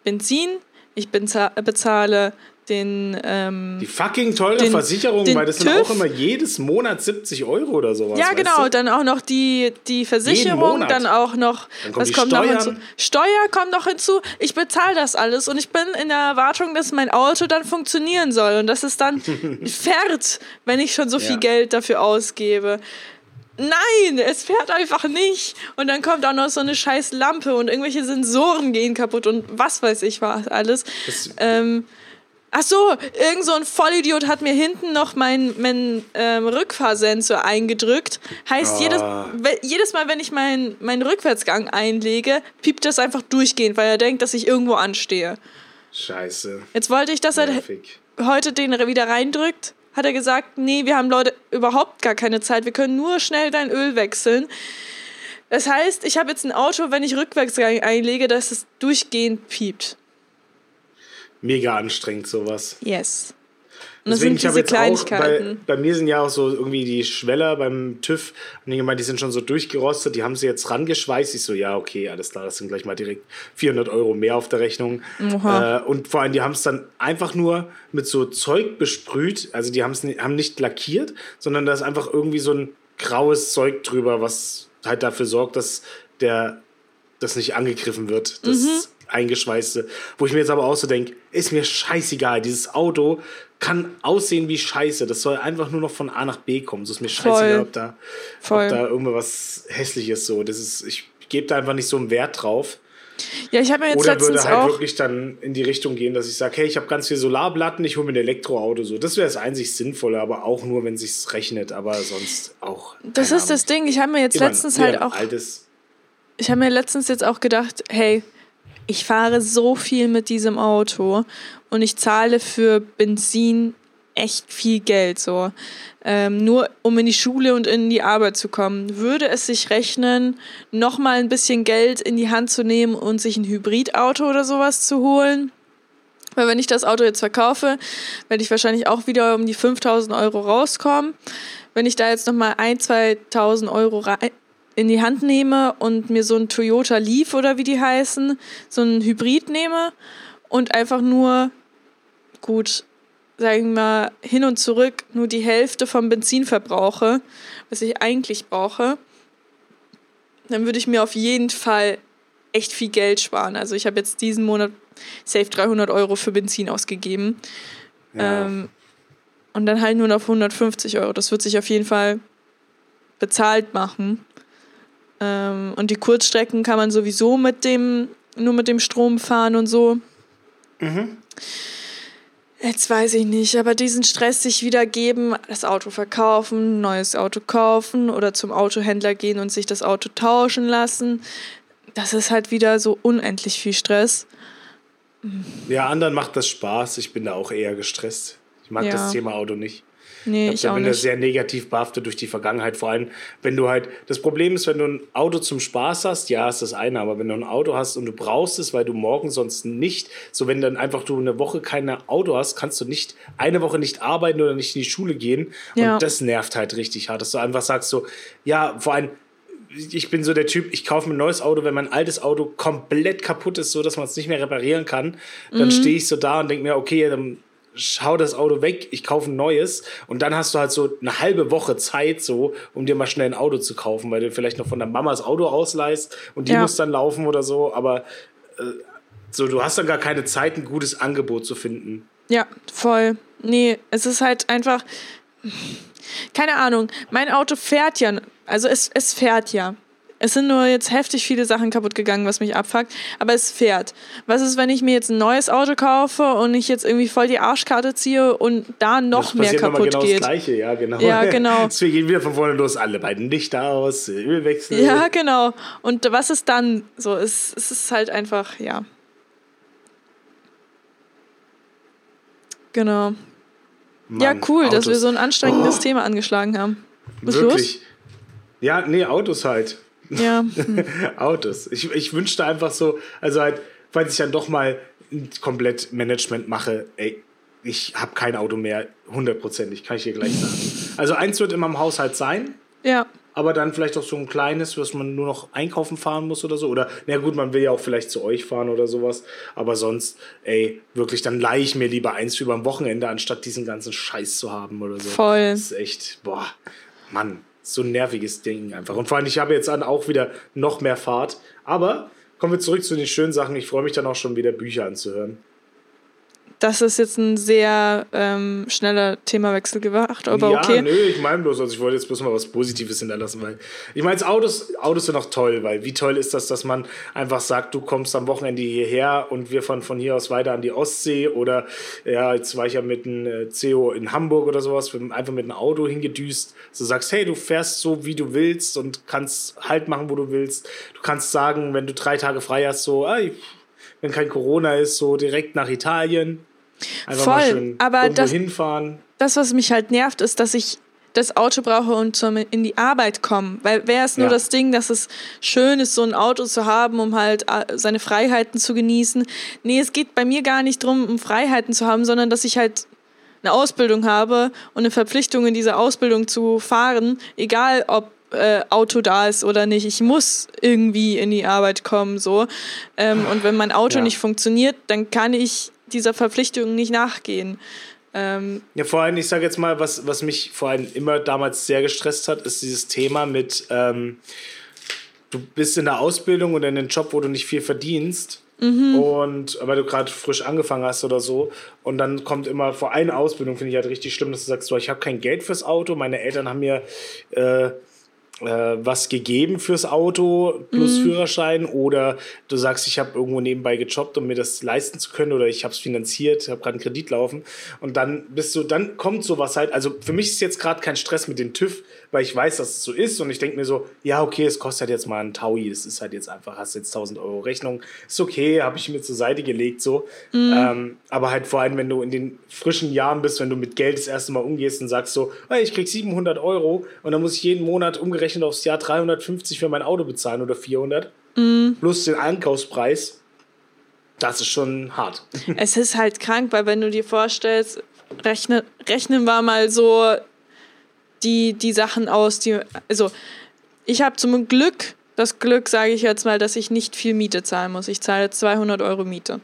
Benzin, ich bezahle den, ähm, Die fucking teure Den- Versicherung, den weil das sind TÜV. auch immer jedes Monat 70 Euro oder sowas. ja genau, Du? dann auch noch die, die Versicherung, dann auch noch, Dann kommen was kommt noch Steuern. hinzu? Steuer kommt noch hinzu, ich bezahle das alles und ich bin in der Erwartung, dass mein Auto dann funktionieren soll und das ist dann fährt, wenn ich schon so viel Ja. Geld dafür ausgebe. Nein, es fährt einfach nicht. Und dann kommt auch noch so eine scheiß Lampe und irgendwelche Sensoren gehen kaputt und was weiß ich was alles. Das- Ähm, ach so, irgend so ein Vollidiot hat mir hinten noch meinen mein, ähm, Rückfahrsensor eingedrückt. Heißt, Ah. jedes, jedes Mal, wenn ich meinen meinen Rückwärtsgang einlege, piept das einfach durchgehend, weil er denkt, dass ich irgendwo anstehe. Scheiße. Jetzt wollte ich, dass er Nervig. heute den wieder reindrückt, hat er gesagt, nee, wir haben Leute überhaupt gar keine Zeit, wir können nur schnell dein Öl wechseln. Das heißt, ich habe jetzt ein Auto, wenn ich Rückwärtsgang einlege, dass es durchgehend piept. Mega anstrengend sowas. Yes. Und das Deswegen, sind ich habe diese jetzt auch, Kleinigkeiten. bei, bei mir sind ja auch so irgendwie die Schweller beim TÜV, und die gemeint, die sind schon so durchgerostet, die haben sie jetzt rangeschweißt. Ich so, ja, okay, alles klar, das sind gleich mal direkt 400 Euro mehr auf der Rechnung. Äh, und vor allem, die haben es dann einfach nur mit so Zeug besprüht, also die haben's, haben nicht lackiert, sondern da ist einfach irgendwie so ein graues Zeug drüber, was halt dafür sorgt, dass der das nicht angegriffen wird, das Mhm. Eingeschweißte. Wo ich mir jetzt aber auch so denke, ist mir scheißegal, dieses Auto kann aussehen wie Scheiße. Das soll einfach nur noch von A nach B kommen. So ist mir scheißegal, Voll. ob da, Voll. ob da irgendwas hässliches so. Das ist, ich gebe da einfach nicht so einen Wert drauf. Ja, ich habe mir jetzt Oder letztens würde halt auch. wirklich dann in die Richtung gehen, dass ich sage, hey, ich habe ganz viel Solarplatten, ich hole mir ein Elektroauto. So, das wäre das einzig Sinnvolle, aber auch nur, wenn sich's rechnet, aber sonst auch. Das ist das Ahnung. Ding. Ich habe mir jetzt Immer- letztens halt auch. Altes, Ich habe mir letztens jetzt auch gedacht, hey, ich fahre so viel mit diesem Auto und ich zahle für Benzin echt viel Geld so. Ähm, nur um in die Schule und in die Arbeit zu kommen. Würde es sich rechnen, nochmal ein bisschen Geld in die Hand zu nehmen und sich ein Hybridauto oder sowas zu holen? Weil wenn ich das Auto jetzt verkaufe, werde ich wahrscheinlich auch wieder um die 5000 Euro rauskommen. Wenn ich da jetzt nochmal 1.000, 2.000 Euro rein, in die Hand nehme und mir so ein Toyota Leaf oder wie die heißen, so ein Hybrid nehme und einfach nur, gut, sagen wir mal, hin und zurück nur die Hälfte vom Benzin verbrauche, was ich eigentlich brauche, dann würde ich mir auf jeden Fall echt viel Geld sparen. Also ich habe jetzt diesen Monat safe 300 Euro für Benzin ausgegeben. ja. Ähm, und dann halt nur noch 150 Euro. Das wird sich auf jeden Fall bezahlt machen. Ähm, und die Kurzstrecken kann man sowieso mit dem, nur mit dem Strom fahren und so. Jetzt weiß ich nicht, aber diesen Stress sich wieder geben, das Auto verkaufen, neues Auto kaufen oder zum Autohändler gehen und sich das Auto tauschen lassen, das ist halt wieder so unendlich viel Stress. Ja, anderen macht das Spaß. Ich bin da auch eher gestresst. Ich mag Ja. das Thema Auto nicht. Nee, Ich, ich auch bin da nicht. sehr negativ behaftet durch die Vergangenheit. Vor allem, wenn du halt. Das Problem ist, wenn du ein Auto zum Spaß hast, ja, ist das eine. Aber wenn du ein Auto hast und du brauchst es, weil du morgen sonst nicht, so wenn dann einfach du eine Woche kein Auto hast, kannst du nicht eine Woche nicht arbeiten oder nicht in die Schule gehen. Ja. Und das nervt halt richtig hart, dass du einfach sagst so, ja, vor allem. Ich bin so der Typ, ich kaufe mir ein neues Auto, wenn mein altes Auto komplett kaputt ist, so dass man es nicht mehr reparieren kann, dann Mhm. stehe ich so da und denke mir, okay, dann schau das Auto weg, ich kaufe ein neues und dann hast du halt so eine halbe Woche Zeit so, um dir mal schnell ein Auto zu kaufen, weil du vielleicht noch von der Mamas Auto ausleihst und die Ja. muss dann laufen oder so, aber äh, so, du hast dann gar keine Zeit, ein gutes Angebot zu finden. Ja, voll. Nee, es ist halt einfach. Keine Ahnung. Mein Auto fährt ja. Also es, es fährt ja. Es sind nur jetzt heftig viele Sachen kaputt gegangen, was mich abfuckt. Aber es fährt. Was ist, wenn ich mir jetzt ein neues Auto kaufe und ich jetzt irgendwie voll die Arschkarte ziehe und da noch das mehr kaputt genau geht? das Gleiche, ja, genau. Ja, genau. Deswegen gehen wieder von vorne los, alle beiden Lichter aus, Ölwechsel. Ja, genau. Und was ist dann? So, es, es ist halt einfach, ja. Genau. ja, Mann, cool, dass wir Autos. so ein anstrengendes Oh. Thema angeschlagen haben. Was ist Wirklich. Ja, nee, Autos halt. Ja. Autos. Ich, ich wünschte einfach so, also halt, falls ich dann doch mal komplett Management mache, ey, ich habe kein Auto mehr, hundertprozentig, kann ich dir gleich sagen. Also eins wird immer im Haushalt sein, Ja. aber dann vielleicht auch so ein kleines, was man nur noch einkaufen fahren muss oder so. Oder, na gut, man will ja auch vielleicht zu euch fahren oder sowas. Aber sonst, ey, wirklich, dann leihe ich mir lieber eins für über am Wochenende, anstatt diesen ganzen Scheiß zu haben oder so. Voll. Das ist echt, boah, Mann, so ein nerviges Ding einfach. Und vor allem, ich habe jetzt dann auch wieder noch mehr Fahrt. Aber kommen wir zurück zu den schönen Sachen. Ich freue mich dann auch schon wieder, Bücher anzuhören. Das ist jetzt ein sehr ähm, schneller Themawechsel gemacht, aber ja, okay. nö, ich meine bloß, also ich wollte jetzt bloß mal was Positives hinterlassen, weil ich meine, Autos, Autos sind auch toll, weil wie toll ist das, dass man einfach sagt, du kommst am Wochenende hierher und wir fahren von hier aus weiter an die Ostsee oder ja, jetzt war ich ja mit einem äh, CEO in Hamburg oder sowas, einfach mit einem Auto hingedüst, so sagst, hey, du fährst so, wie du willst und kannst Halt machen, wo du willst. Du kannst sagen, wenn du drei Tage frei hast, so, ey, wenn kein Corona ist, so direkt nach Italien. Einfach mal Voll, schön aber das- hinfahren. Das, was mich halt nervt, ist, dass ich das Auto brauche und zum in die Arbeit kommen. Weil wäre es nur Ja. das Ding, dass es schön ist, so ein Auto zu haben, um halt äh, seine Freiheiten zu genießen. Nee, es geht bei mir gar nicht darum, um Freiheiten zu haben, sondern dass ich halt eine Ausbildung habe und eine Verpflichtung in dieser Ausbildung zu fahren, egal ob äh, Auto da ist oder nicht. Ich muss irgendwie in die Arbeit kommen, so. Ähm, und wenn mein Auto Ja. nicht funktioniert, dann kann ich dieser Verpflichtung nicht nachgehen. Ähm, Ja, vor allem, ich sage jetzt mal, was, was mich vor allem immer damals sehr gestresst hat, ist dieses Thema mit, ähm, du bist in der Ausbildung oder in einem Job, wo du nicht viel verdienst. Und weil du gerade frisch angefangen hast oder so. Und dann kommt immer vor einer Ausbildung, finde ich halt richtig schlimm, dass du sagst, so, ich habe kein Geld fürs Auto, meine Eltern haben mir äh, äh, was gegeben fürs Auto plus Führerschein oder du sagst, ich habe irgendwo nebenbei gejobbt, um mir das leisten zu können oder ich habe es finanziert, habe gerade einen Kredit laufen und dann bist du, dann kommt sowas halt, also für mich ist jetzt gerade kein Stress mit dem TÜV, weil ich weiß, dass es so ist und ich denke mir so, ja okay, es kostet halt jetzt mal ein Taui, es ist halt jetzt einfach, hast jetzt 1000 Euro Rechnung, ist okay, habe ich mir zur Seite gelegt so, ähm, aber halt vor allem, wenn du in den frischen Jahren bist, wenn du mit Geld das erste Mal umgehst und sagst so, hey, ich krieg 700 Euro und dann muss ich jeden Monat umgerechnet aufs Jahr 350 für mein Auto bezahlen oder 400 plus den Einkaufspreis, das ist schon hart. es ist halt krank, weil wenn du dir vorstellst, rechne, rechnen wir mal so die, die Sachen aus, die, also ich habe zum Glück, das Glück sage ich jetzt mal, dass ich nicht viel Miete zahlen muss. Ich zahle 200 Euro Miete.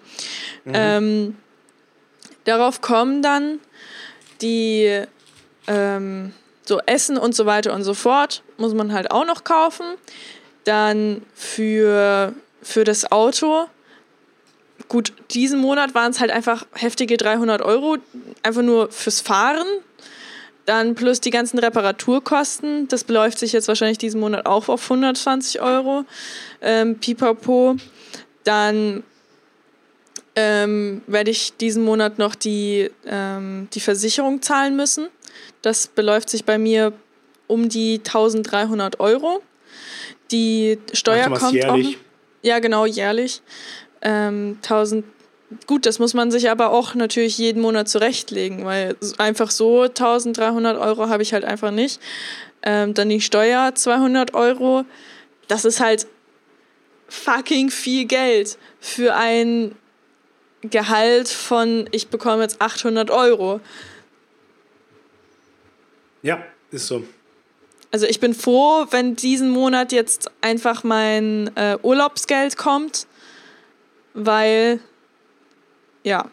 Ähm, darauf kommen dann die ähm, so Essen und so weiter und so fort, muss man halt auch noch kaufen. Dann für, für das Auto gut, diesen Monat waren es halt einfach heftige 300 Euro, einfach nur fürs Fahren. Dann plus die ganzen Reparaturkosten. Das beläuft sich jetzt wahrscheinlich diesen Monat auch auf 120 Euro. Ähm, Pipapo. Dann ähm, werde ich diesen Monat noch die, ähm, die Versicherung zahlen müssen. Das beläuft sich bei mir um die 1300 Euro. Die Steuer Ach, kommt jährlich. auch. Ja, genau, jährlich. Ähm, 1000. Gut, das muss man sich aber auch natürlich jeden Monat zurechtlegen, weil einfach so 1300 Euro habe ich halt einfach nicht. Ähm, dann die Steuer 200 Euro. Das ist halt fucking viel Geld für ein Gehalt von, ich bekomme jetzt 800 Euro. Ja, ist so. Also ich bin froh, wenn diesen Monat jetzt einfach mein äh, Urlaubsgeld kommt, weil ja,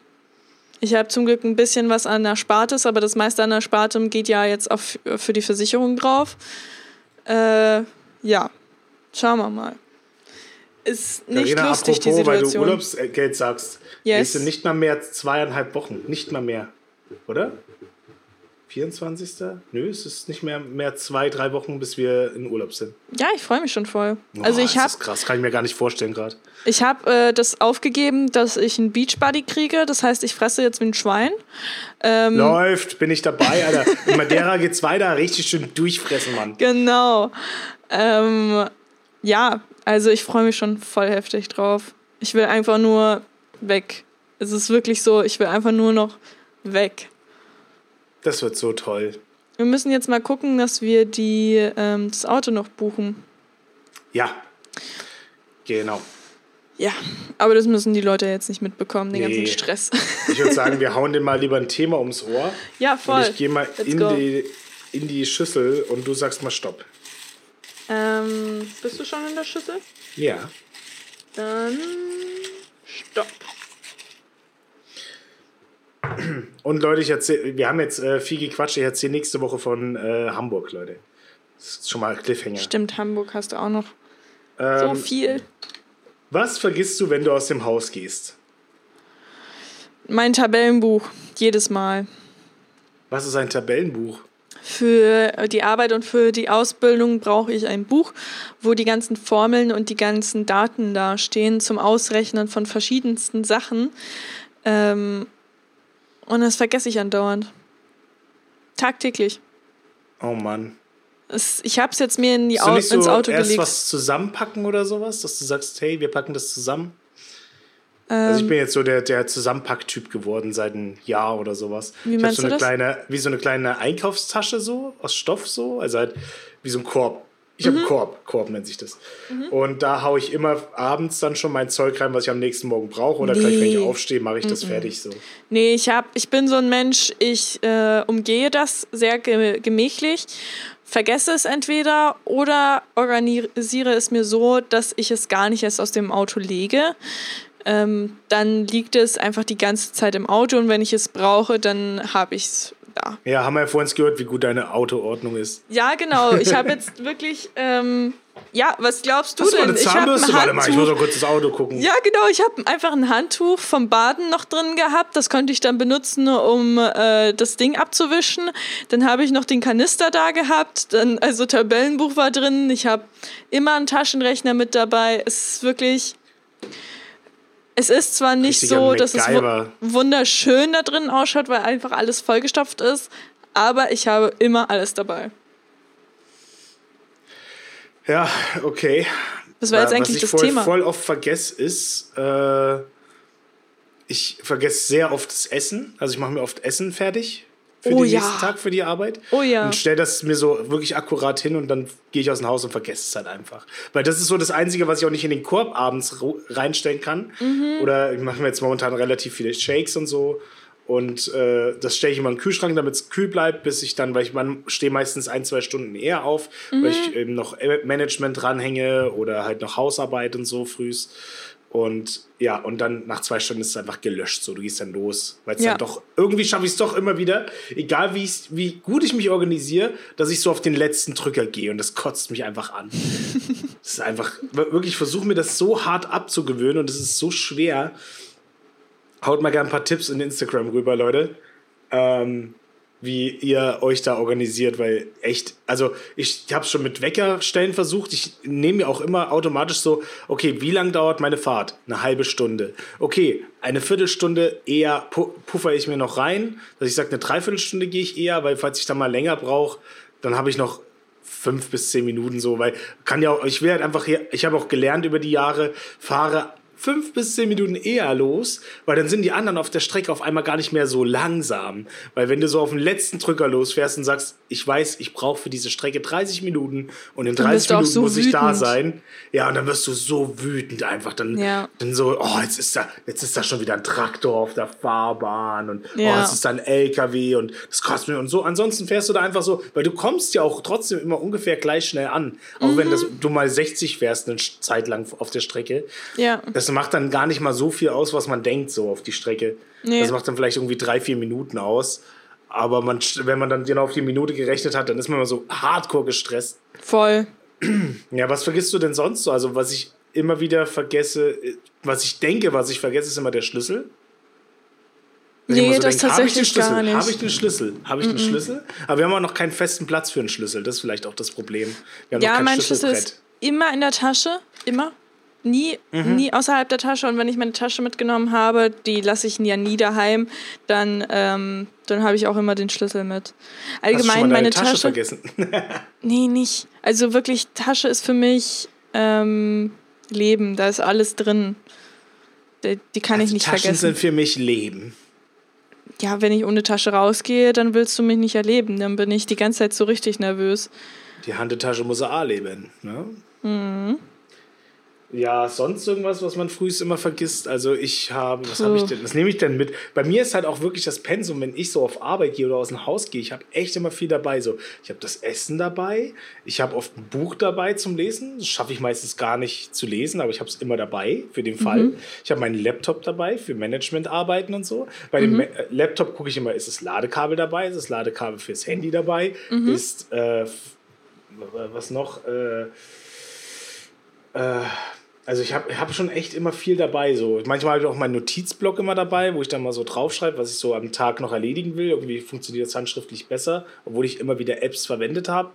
Ich habe zum Glück ein bisschen was an der Spartes, aber das meiste an der Spartem geht ja jetzt auf, für die Versicherung drauf. Äh, ja, schauen wir mal. Ist nicht Carina, lustig, die apropos, weil du Situation. Urlaubsgeld sagst. Yes. Es sind nicht mal mehr zweieinhalb Wochen. Nicht mal mehr. Oder? 24. Nö, es ist nicht mehr, mehr zwei, drei Wochen, bis wir in Urlaub sind. Ja, ich freue mich schon voll. also Boah, ich das habe ist krass, kann ich mir gar nicht vorstellen gerade. ich hab, äh, das aufgegeben, dass ich einen Beachbody kriege. Das heißt, ich fresse jetzt wie ein Schwein. Ähm, Läuft, bin ich dabei, Alter. In Madeira geht's weiter, richtig schön durchfressen, Mann. Genau. Ähm, ja, also ich freue mich schon voll heftig drauf. Ich will einfach nur weg. Es ist wirklich so, ich will einfach nur noch weg. Das wird so toll. Wir müssen jetzt mal gucken, dass wir die, ähm, das Auto noch buchen. Ja. Genau. Ja, aber das müssen die Leute jetzt nicht mitbekommen, den Nee. ganzen Stress. Ich würde sagen, wir hauen dem mal lieber ein Thema ums Ohr. ja, voll. Und ich gehe mal Let's in go. die, in die Schüssel und du sagst mal Stopp. Ähm, bist du schon in der Schüssel? Ja. Dann stopp. Und Leute, ich erzähl, wir haben jetzt äh, viel gequatscht. Ich erzähle nächste Woche von äh, Hamburg, Leute. Das ist schon mal Cliffhanger. Stimmt, Hamburg hast du auch noch so Ähm, viel. was vergisst du, wenn du aus dem Haus gehst? Mein Tabellenbuch, jedes Mal. Was ist ein Tabellenbuch? Für die Arbeit und für die Ausbildung brauche ich ein Buch, wo die ganzen Formeln und die ganzen Daten da stehen zum Ausrechnen von verschiedensten Sachen. Ähm, und das vergesse ich andauernd. Tagtäglich. Oh Mann. Es, ich habe es jetzt mir in die Au so ins Auto erst gelegt. was zusammenpacken oder sowas? Dass du sagst, hey, wir packen das zusammen? also ich Ähm, bin jetzt so der, der Zusammenpack-Typ geworden seit einem Jahr oder sowas. Wie ich habe meinst so du eine das? kleine, wie so eine kleine Einkaufstasche so, aus Stoff so, also halt wie so ein Korb. Ich habe einen Korb, Korb nennt sich das. Und da haue ich immer abends dann schon mein Zeug rein, was ich am nächsten Morgen brauche. Oder gleich, wenn ich Nee. aufstehe, mache ich das fertig so. Nee, ich, hab, ich bin so ein Mensch, ich äh, umgehe das sehr ge gemächlich, vergesse es entweder oder organisiere es mir so, dass ich es gar nicht erst aus dem Auto lege. Ähm, dann liegt es einfach die ganze Zeit im Auto und wenn ich es brauche, dann habe ich es da. Ja, haben wir ja vorhin gehört, wie gut deine Autoordnung ist. Ja, genau. Ich habe jetzt wirklich, ähm, ja, was glaubst du Hast du denn? eine Ich hab Zahnbürste? ein Warte mal, ich muss doch kurz das Auto gucken. Ja, genau. Ich habe einfach ein Handtuch vom Baden noch drin gehabt. Das konnte ich dann benutzen, um äh, das Ding abzuwischen. Dann habe ich noch den Kanister da gehabt. Dann, also Tabellenbuch war drin. Ich habe immer einen Taschenrechner mit dabei. Es ist wirklich. Es ist zwar nicht Richtiger so, dass es MacGyver. wu wunderschön da drin ausschaut, weil einfach alles vollgestopft ist. Aber ich habe immer alles dabei. Ja, okay. Das war jetzt Was eigentlich ich das voll, Thema. voll oft vergesse, ist, äh, ich vergesse sehr oft das Essen. Also ich mache mir oft Essen fertig für Oh den ja. nächsten Tag, für die Arbeit. Oh ja. Und stelle das mir so wirklich akkurat hin und dann gehe ich aus dem Haus und vergesse es halt einfach. Weil das ist so das Einzige, was ich auch nicht in den Korb abends reinstellen kann. Mhm. Oder ich mache mir jetzt momentan relativ viele Shakes und so. Und äh, das stelle ich immer in den Kühlschrank, damit es kühl bleibt, bis ich dann, weil ich man stehe meistens ein, zwei Stunden eher auf, weil ich eben noch Management dranhänge oder halt noch Hausarbeit und so frühs. Und ja, und dann nach zwei Stunden ist es einfach gelöscht. So, du gehst dann los. Weil es Ja. dann doch, irgendwie schaffe ich es doch immer wieder, egal wie, ich's- wie gut ich mich organisiere, dass ich so auf den letzten Drücker gehe und das kotzt mich einfach an. Das ist einfach, wirklich, ich versuche mir das so hart abzugewöhnen und es ist so schwer. Haut mal gerne ein paar Tipps in Instagram rüber, Leute. Ähm, wie ihr euch da organisiert, weil echt, also ich habe es schon mit Weckerstellen versucht. Ich nehme mir auch immer automatisch so, okay, wie lang dauert meine Fahrt? Eine halbe Stunde. Okay, eine Viertelstunde eher pu puffer ich mir noch rein, dass ich sage, eine Dreiviertelstunde gehe ich eher, weil falls ich dann mal länger brauche, dann habe ich noch fünf bis zehn Minuten so, weil kann ja auch, ich will halt einfach hier, ich habe auch gelernt über die Jahre, fahre fünf bis zehn Minuten eher los, weil dann sind die anderen auf der Strecke auf einmal gar nicht mehr so langsam. Weil wenn du so auf den letzten Drücker losfährst und sagst, ich weiß, ich brauche für diese Strecke 30 Minuten und in Dann 30 bist du auch Minuten so muss ich da sein, ja, und dann wirst du so wütend einfach. Dann, Ja. dann so, oh, jetzt ist da, jetzt ist da schon wieder ein Traktor auf der Fahrbahn und oh, Ja. jetzt ist da ein LKW und das kostet mir und so. Ansonsten fährst du da einfach so, weil du kommst ja auch trotzdem immer ungefähr gleich schnell an. Auch wenn das, Mhm. du mal 60 fährst eine Zeit lang auf der Strecke. Ja. Das macht dann gar nicht mal so viel aus, was man denkt, so auf die Strecke. Nee. Das macht dann vielleicht irgendwie drei, vier Minuten aus. Aber man, wenn man dann genau auf die Minute gerechnet hat, dann ist man immer so hardcore gestresst. Voll. Ja, was vergisst du denn sonst so? Also, was ich immer wieder vergesse, was ich denke, was ich vergesse, ist immer der Schlüssel. Wenn Nee, immer das denke, tatsächlich gar nicht. Habe ich den Schlüssel? Habe ich den Schlüssel? Aber wir haben auch noch keinen festen Platz für einen Schlüssel. Das ist vielleicht auch das Problem. Wir haben noch Ja, kein mein Schlüssel ist immer in der Tasche. Immer. Nie, Mhm. nie außerhalb der Tasche. Und wenn ich meine Tasche mitgenommen habe, die lasse ich ja nie daheim, dann, ähm, dann habe ich auch immer den Schlüssel mit. Hast du schon Allgemein meine Tasche, Tasche. vergessen? Nee, nicht. Also wirklich, Tasche ist für mich ähm, Leben. Da ist alles drin. Die, die kann ich nicht Taschen vergessen. sind für mich Leben. Ja, wenn ich ohne Tasche rausgehe, dann willst du mich nicht erleben. Dann bin ich die ganze Zeit so richtig nervös. Die Handetasche muss auch leben. Ne? Mhm. Ja, sonst irgendwas, was man frühst immer vergisst. Also ich habe, was habe ich denn? Was nehme ich denn mit? Bei mir ist halt auch wirklich das Pensum, wenn ich so auf Arbeit gehe oder aus dem Haus gehe, ich habe echt immer viel dabei. So, ich habe das Essen dabei, ich habe oft ein Buch dabei zum Lesen. Das schaffe ich meistens gar nicht zu lesen, aber ich habe es immer dabei für den Fall. Ich habe meinen Laptop dabei für Managementarbeiten und so. Bei dem Ma- äh, Laptop gucke ich immer, ist das Ladekabel dabei, ist das Ladekabel fürs Handy dabei, ist äh, was noch? Äh, äh, also ich habe hab schon echt immer viel dabei. So. Manchmal habe ich auch meinen Notizblock immer dabei, wo ich dann mal so draufschreibe, was ich so am Tag noch erledigen will. Irgendwie funktioniert das handschriftlich besser, obwohl ich immer wieder Apps verwendet habe.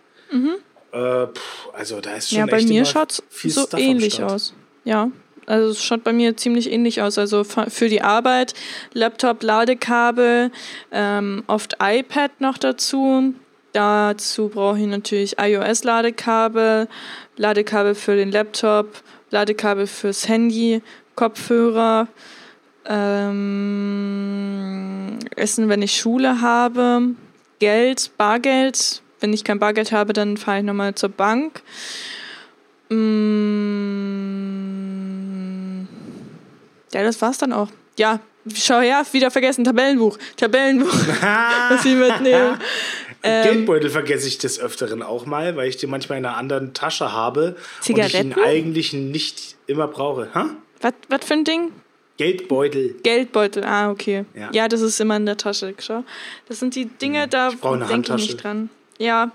Äh, pff, also da ist schon Mhm. Ja, bei mir schaut es viel so Stuff ähnlich aus. Ja, also es schaut bei mir ziemlich ähnlich aus. Also für die Arbeit, Laptop, Ladekabel, ähm, oft iPad noch dazu. Dazu brauche ich natürlich iOS-Ladekabel, Ladekabel für den Laptop, Ladekabel fürs Handy, Kopfhörer, ähm, Essen, wenn ich Schule habe, Geld, Bargeld. Wenn ich kein Bargeld habe, dann fahre ich nochmal zur Bank. Mm, ja, das war's dann auch. Ja, schau her, wieder vergessen, Tabellenbuch. Tabellenbuch, was ich mitnehme. Ähm, Geldbeutel vergesse ich des Öfteren auch mal, weil ich den manchmal in einer anderen Tasche habe und ich Zigaretten? ihn eigentlich nicht immer brauche. Ha? Was für ein Ding? Geldbeutel. Geldbeutel, ah, okay. Ja. Ja. das ist immer in der Tasche, schau. Das sind die Dinge, da brauche eine denke ich nicht dran. Ja,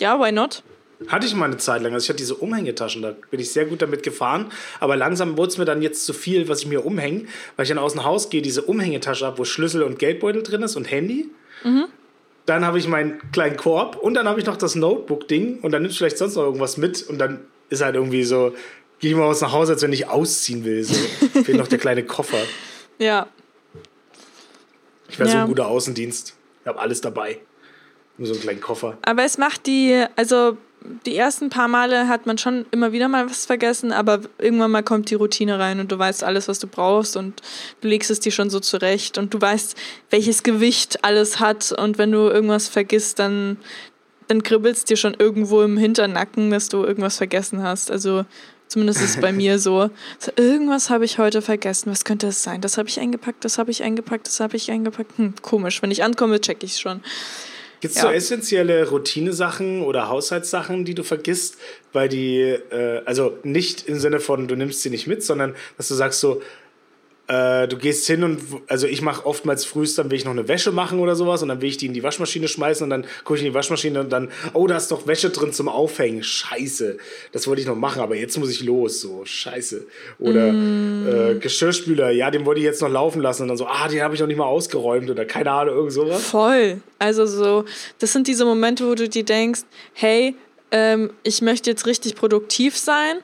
ja, why not? Hatte ich mal eine Zeit lang. Also ich hatte diese Umhängetaschen, da bin ich sehr gut damit gefahren. Aber langsam wurde es mir dann jetzt zu viel, was ich mir umhänge, weil ich dann aus dem Haus gehe, diese Umhängetasche habe, wo Schlüssel und Geldbeutel drin ist und Handy. Dann habe ich meinen kleinen Korb und dann habe ich noch das Notebook-Ding und dann nimmst du vielleicht sonst noch irgendwas mit und dann ist halt irgendwie so, gehe ich mal aus nach Hause, als wenn ich ausziehen will. So. Fehlt noch der kleine Koffer. Ja, Ich wäre so Ja. ein guter Außendienst. Ich habe alles dabei. Nur so einen kleinen Koffer. aber es macht die, also die ersten paar Male hat man schon immer wieder mal was vergessen, aber irgendwann mal kommt die Routine rein und du weißt alles, was du brauchst und du legst es dir schon so zurecht und du weißt, welches Gewicht alles hat und wenn du irgendwas vergisst, dann, dann kribbelst dir schon irgendwo im Hinternacken, dass du irgendwas vergessen hast. Also zumindest ist es bei mir so. so irgendwas habe ich heute vergessen. Was könnte es sein? Das habe ich eingepackt, das habe ich eingepackt, das habe ich eingepackt. Hm, komisch. Wenn ich ankomme, check ich es schon. Gibt es Ja. so essentielle Routinesachen oder Haushaltssachen, die du vergisst, weil die, äh, also nicht im Sinne von, du nimmst sie nicht mit, sondern dass du sagst so, äh, du gehst hin und, also ich mache oftmals frühst, dann will ich noch eine Wäsche machen oder sowas und dann will ich die in die Waschmaschine schmeißen und dann gucke ich in die Waschmaschine und dann, oh, da ist doch Wäsche drin zum Aufhängen, scheiße, das wollte ich noch machen, aber jetzt muss ich los, so, scheiße. Oder äh, Geschirrspüler, ja, den wollte ich jetzt noch laufen lassen und dann so, ah, den habe ich noch nicht mal ausgeräumt oder keine Ahnung, irgend sowas. Voll. Also so, das sind diese Momente, wo du dir denkst, hey, ähm, ich möchte jetzt richtig produktiv sein.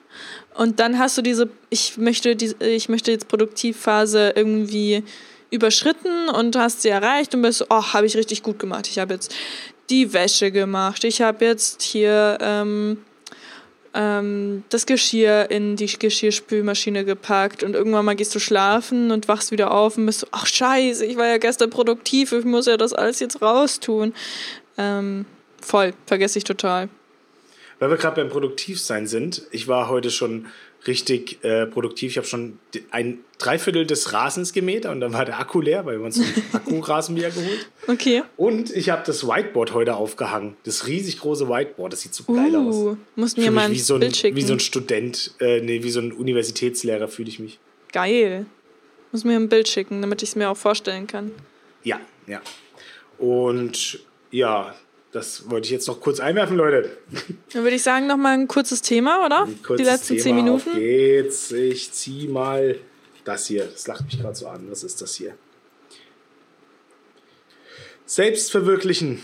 Und dann hast du diese, ich möchte, die, ich möchte jetzt Produktivphase irgendwie überschritten und hast sie erreicht und bist so, oh, habe ich richtig gut gemacht. Ich habe jetzt die Wäsche gemacht. Ich habe jetzt hier ähm, ähm, das Geschirr in die Geschirrspülmaschine gepackt und irgendwann mal gehst du schlafen und wachst wieder auf und bist so, ach scheiße, ich war ja gestern produktiv, ich muss ja das alles jetzt raustun. Ähm, voll, vergesse ich total. Weil wir gerade beim Produktivsein sind, ich war heute schon richtig äh, produktiv. Ich habe schon ein Dreiviertel des Rasens gemäht und dann war der Akku leer, weil wir uns einen Akkurasenmäher geholt. Okay. Und ich habe das Whiteboard heute aufgehangen. Das riesig große Whiteboard, das sieht so geil aus. Uh, musst Fühl mir mal ein wie so ein, Bild schicken. wie so ein Student, äh, nee, wie so ein Universitätslehrer fühle ich mich. Geil. Muss mir ein Bild schicken, damit ich es mir auch vorstellen kann. Ja, ja. Und ja, das wollte ich jetzt noch kurz einwerfen, Leute. Dann würde ich sagen, nochmal ein kurzes Thema, oder? Die letzten Thema, zehn Minuten. Auf geht's. Ich zieh mal das hier. Das lacht mich gerade so an. Was ist das hier? Selbstverwirklichen.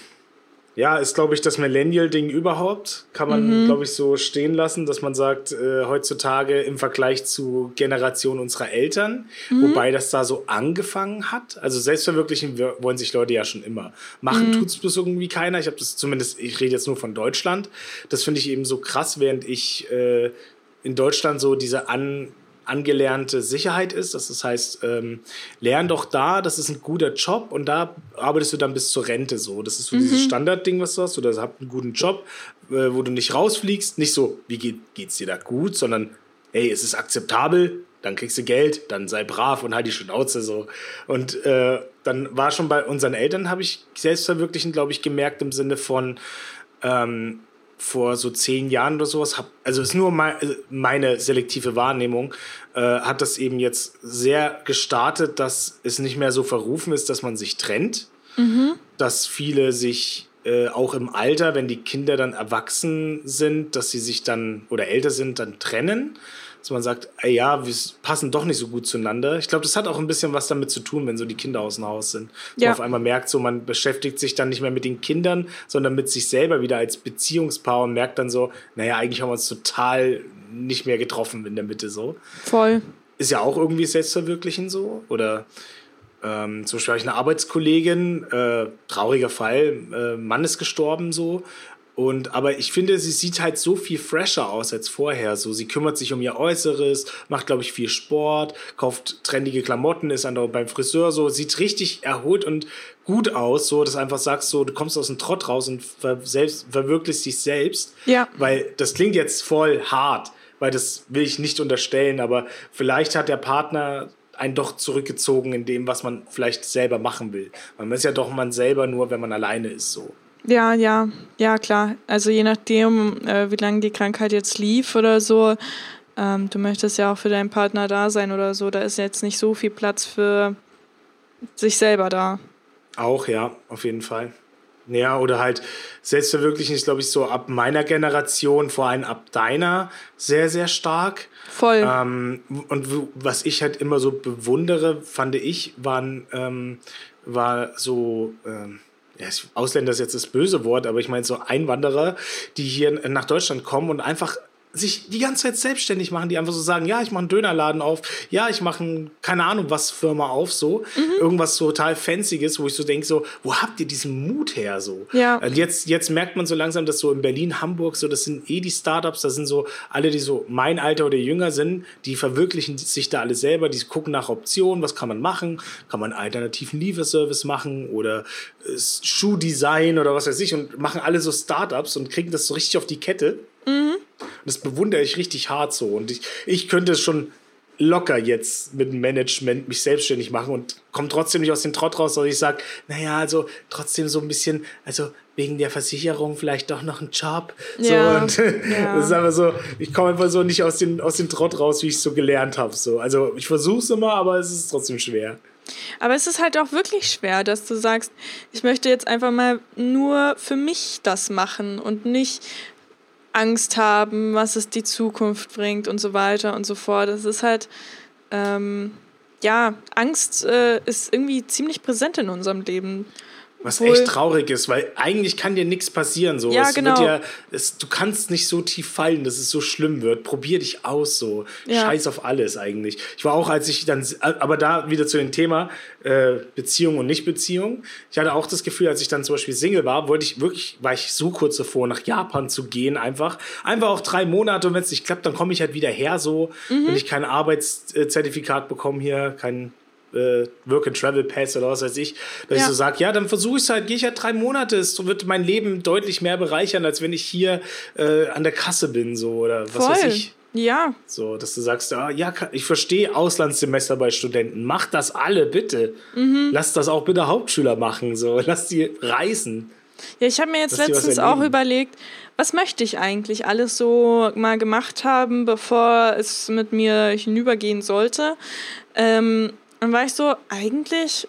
Ja, ist, glaube ich, das Millennial-Ding überhaupt. Kann man, Mhm. glaube ich, so stehen lassen, dass man sagt, äh, heutzutage im Vergleich zu Generation unserer Eltern, Mhm. wobei das da so angefangen hat. Also selbstverwirklichen wir- wollen sich Leute ja schon immer. Machen Mhm. tut's bloß irgendwie keiner. Ich habe das zumindest, ich rede jetzt nur von Deutschland. Das finde ich eben so krass, während ich äh, in Deutschland so diese an, angelernte Sicherheit ist. Das, heißt, ähm, lern doch da, das ist ein guter Job und da arbeitest du dann bis zur Rente so. Das ist so dieses Standardding, was du hast. Oder habt einen guten Job, äh, wo du nicht rausfliegst. Nicht so, wie geht, geht's dir da gut, sondern hey, es ist akzeptabel, dann kriegst du Geld, dann sei brav und halt die Schnauze so. Und äh, dann war schon bei unseren Eltern, habe ich Selbstverwirklichen, glaube ich, gemerkt im Sinne von, ähm, vor so zehn Jahren oder sowas, hab, also ist nur mei- äh, meine selektive Wahrnehmung, äh, hat das eben jetzt sehr gestartet, dass es nicht mehr so verrufen ist, dass man sich trennt, dass viele sich äh, auch im Alter, wenn die Kinder dann erwachsen sind, dass sie sich dann oder älter sind, dann trennen. Dass man sagt, ey, ja, wir passen doch nicht so gut zueinander. Ich glaube, das hat auch ein bisschen was damit zu tun, wenn so die Kinder aus dem Haus sind. Ja. man auf einmal merkt, so man beschäftigt sich dann nicht mehr mit den Kindern, sondern mit sich selber wieder als Beziehungspaar und merkt dann so, naja, eigentlich haben wir uns total nicht mehr getroffen in der Mitte so Voll. ist ja auch irgendwie Selbstverwirklichen so. Oder ähm, zum Beispiel habe ich eine Arbeitskollegin, äh, trauriger Fall, äh, Mann ist gestorben so. Und, aber ich finde, sie sieht halt so viel fresher aus als vorher. So, sie kümmert sich um ihr Äußeres, macht, glaube ich, viel Sport, kauft trendige Klamotten, ist andauernd beim Friseur, so, sieht richtig erholt und gut aus, so, dass du einfach sagst, so, du kommst aus dem Trott raus und ver selbst, verwirklichst dich selbst. Ja. Weil das klingt jetzt voll hart, weil das will ich nicht unterstellen, aber vielleicht hat der Partner einen doch zurückgezogen in dem, was man vielleicht selber machen will. Man ist ja doch man selber nur, wenn man alleine ist, so. Ja, ja, ja, klar. Also je nachdem, äh, wie lange die Krankheit jetzt lief oder so, ähm, du möchtest ja auch für deinen Partner da sein oder so, da ist jetzt nicht so viel Platz für sich selber da. Auch, ja, auf jeden Fall. Ja, oder halt Selbstverwirklichen ist, glaube ich, so ab meiner Generation, vor allem ab deiner, sehr, sehr stark. Voll. Ähm, und was ich halt immer so bewundere, fand ich, waren, ähm, war so, ähm, ja, Ausländer ist jetzt das böse Wort, aber ich meine so Einwanderer, die hier nach Deutschland kommen und einfach sich die ganze Zeit selbstständig machen, die einfach so sagen, ja, ich mache einen Dönerladen auf, ja, ich mache ein, keine Ahnung was Firma auf, so, irgendwas total Fancyes, wo ich so denke, so, wo habt ihr diesen Mut her, so? Ja. Und jetzt, jetzt merkt man so langsam, dass so in Berlin, Hamburg, so, das sind eh die Startups, das sind so alle, die so mein Alter oder jünger sind, die verwirklichen sich da alle selber, die gucken nach Optionen, was kann man machen, kann man einen alternativen Lieferservice machen oder äh, Schuhdesign oder was weiß ich und machen alle so Startups und kriegen das so richtig auf die Kette. Und das bewundere ich richtig hart so. Und ich, ich könnte es schon locker jetzt mit dem Management mich selbstständig machen und komme trotzdem nicht aus dem Trott raus, dass ich sage, naja, also trotzdem so ein bisschen, also wegen der Versicherung vielleicht doch noch ein Job. Ja, So, und ja. das ist einfach so, ich komme einfach so nicht aus dem, aus dem Trott raus, wie ich es so gelernt habe. So. Also ich versuche es immer, aber es ist trotzdem schwer. Aber es ist halt auch wirklich schwer, dass du sagst, ich möchte jetzt einfach mal nur für mich das machen und nicht Angst haben, was es die Zukunft bringt und so weiter und so fort. Es ist halt, ähm, ja, Angst äh, ist irgendwie ziemlich präsent in unserem Leben. Was Obwohl- echt traurig ist, weil eigentlich kann dir nichts passieren. So. Ja, es genau. Ja, es, du kannst nicht so tief fallen, dass es so schlimm wird. Probier dich aus so. Ja. Scheiß auf alles eigentlich. Ich war auch, als ich dann, aber da wieder zu dem Thema äh, Beziehung und Nicht-Beziehung. Ich hatte auch das Gefühl, als ich dann zum Beispiel Single war, wollte ich wirklich, war ich so kurz davor, nach Japan zu gehen einfach. Einfach auch drei Monate und wenn es nicht klappt, dann komme ich halt wieder her so. Mhm. Wenn ich kein Arbeitszertifikat bekomme hier, kein äh, Work-and-Travel-Pass oder was weiß ich, dass Ja. ich so sage, ja, dann versuche ich es halt, gehe ich halt drei Monate, es wird mein Leben deutlich mehr bereichern, als wenn ich hier äh, an der Kasse bin, so oder was Voll. weiß ich. Ja, So, dass du sagst, ah, ja, ich verstehe Auslandssemester bei Studenten. Macht das alle, bitte. Mhm. Lasst das auch bitte Hauptschüler machen. So, lasst die reisen. Ja, ich habe mir jetzt letztens auch überlegt, was möchte ich eigentlich alles so mal gemacht haben, bevor es mit mir hinübergehen sollte. Ähm, dann war ich so, eigentlich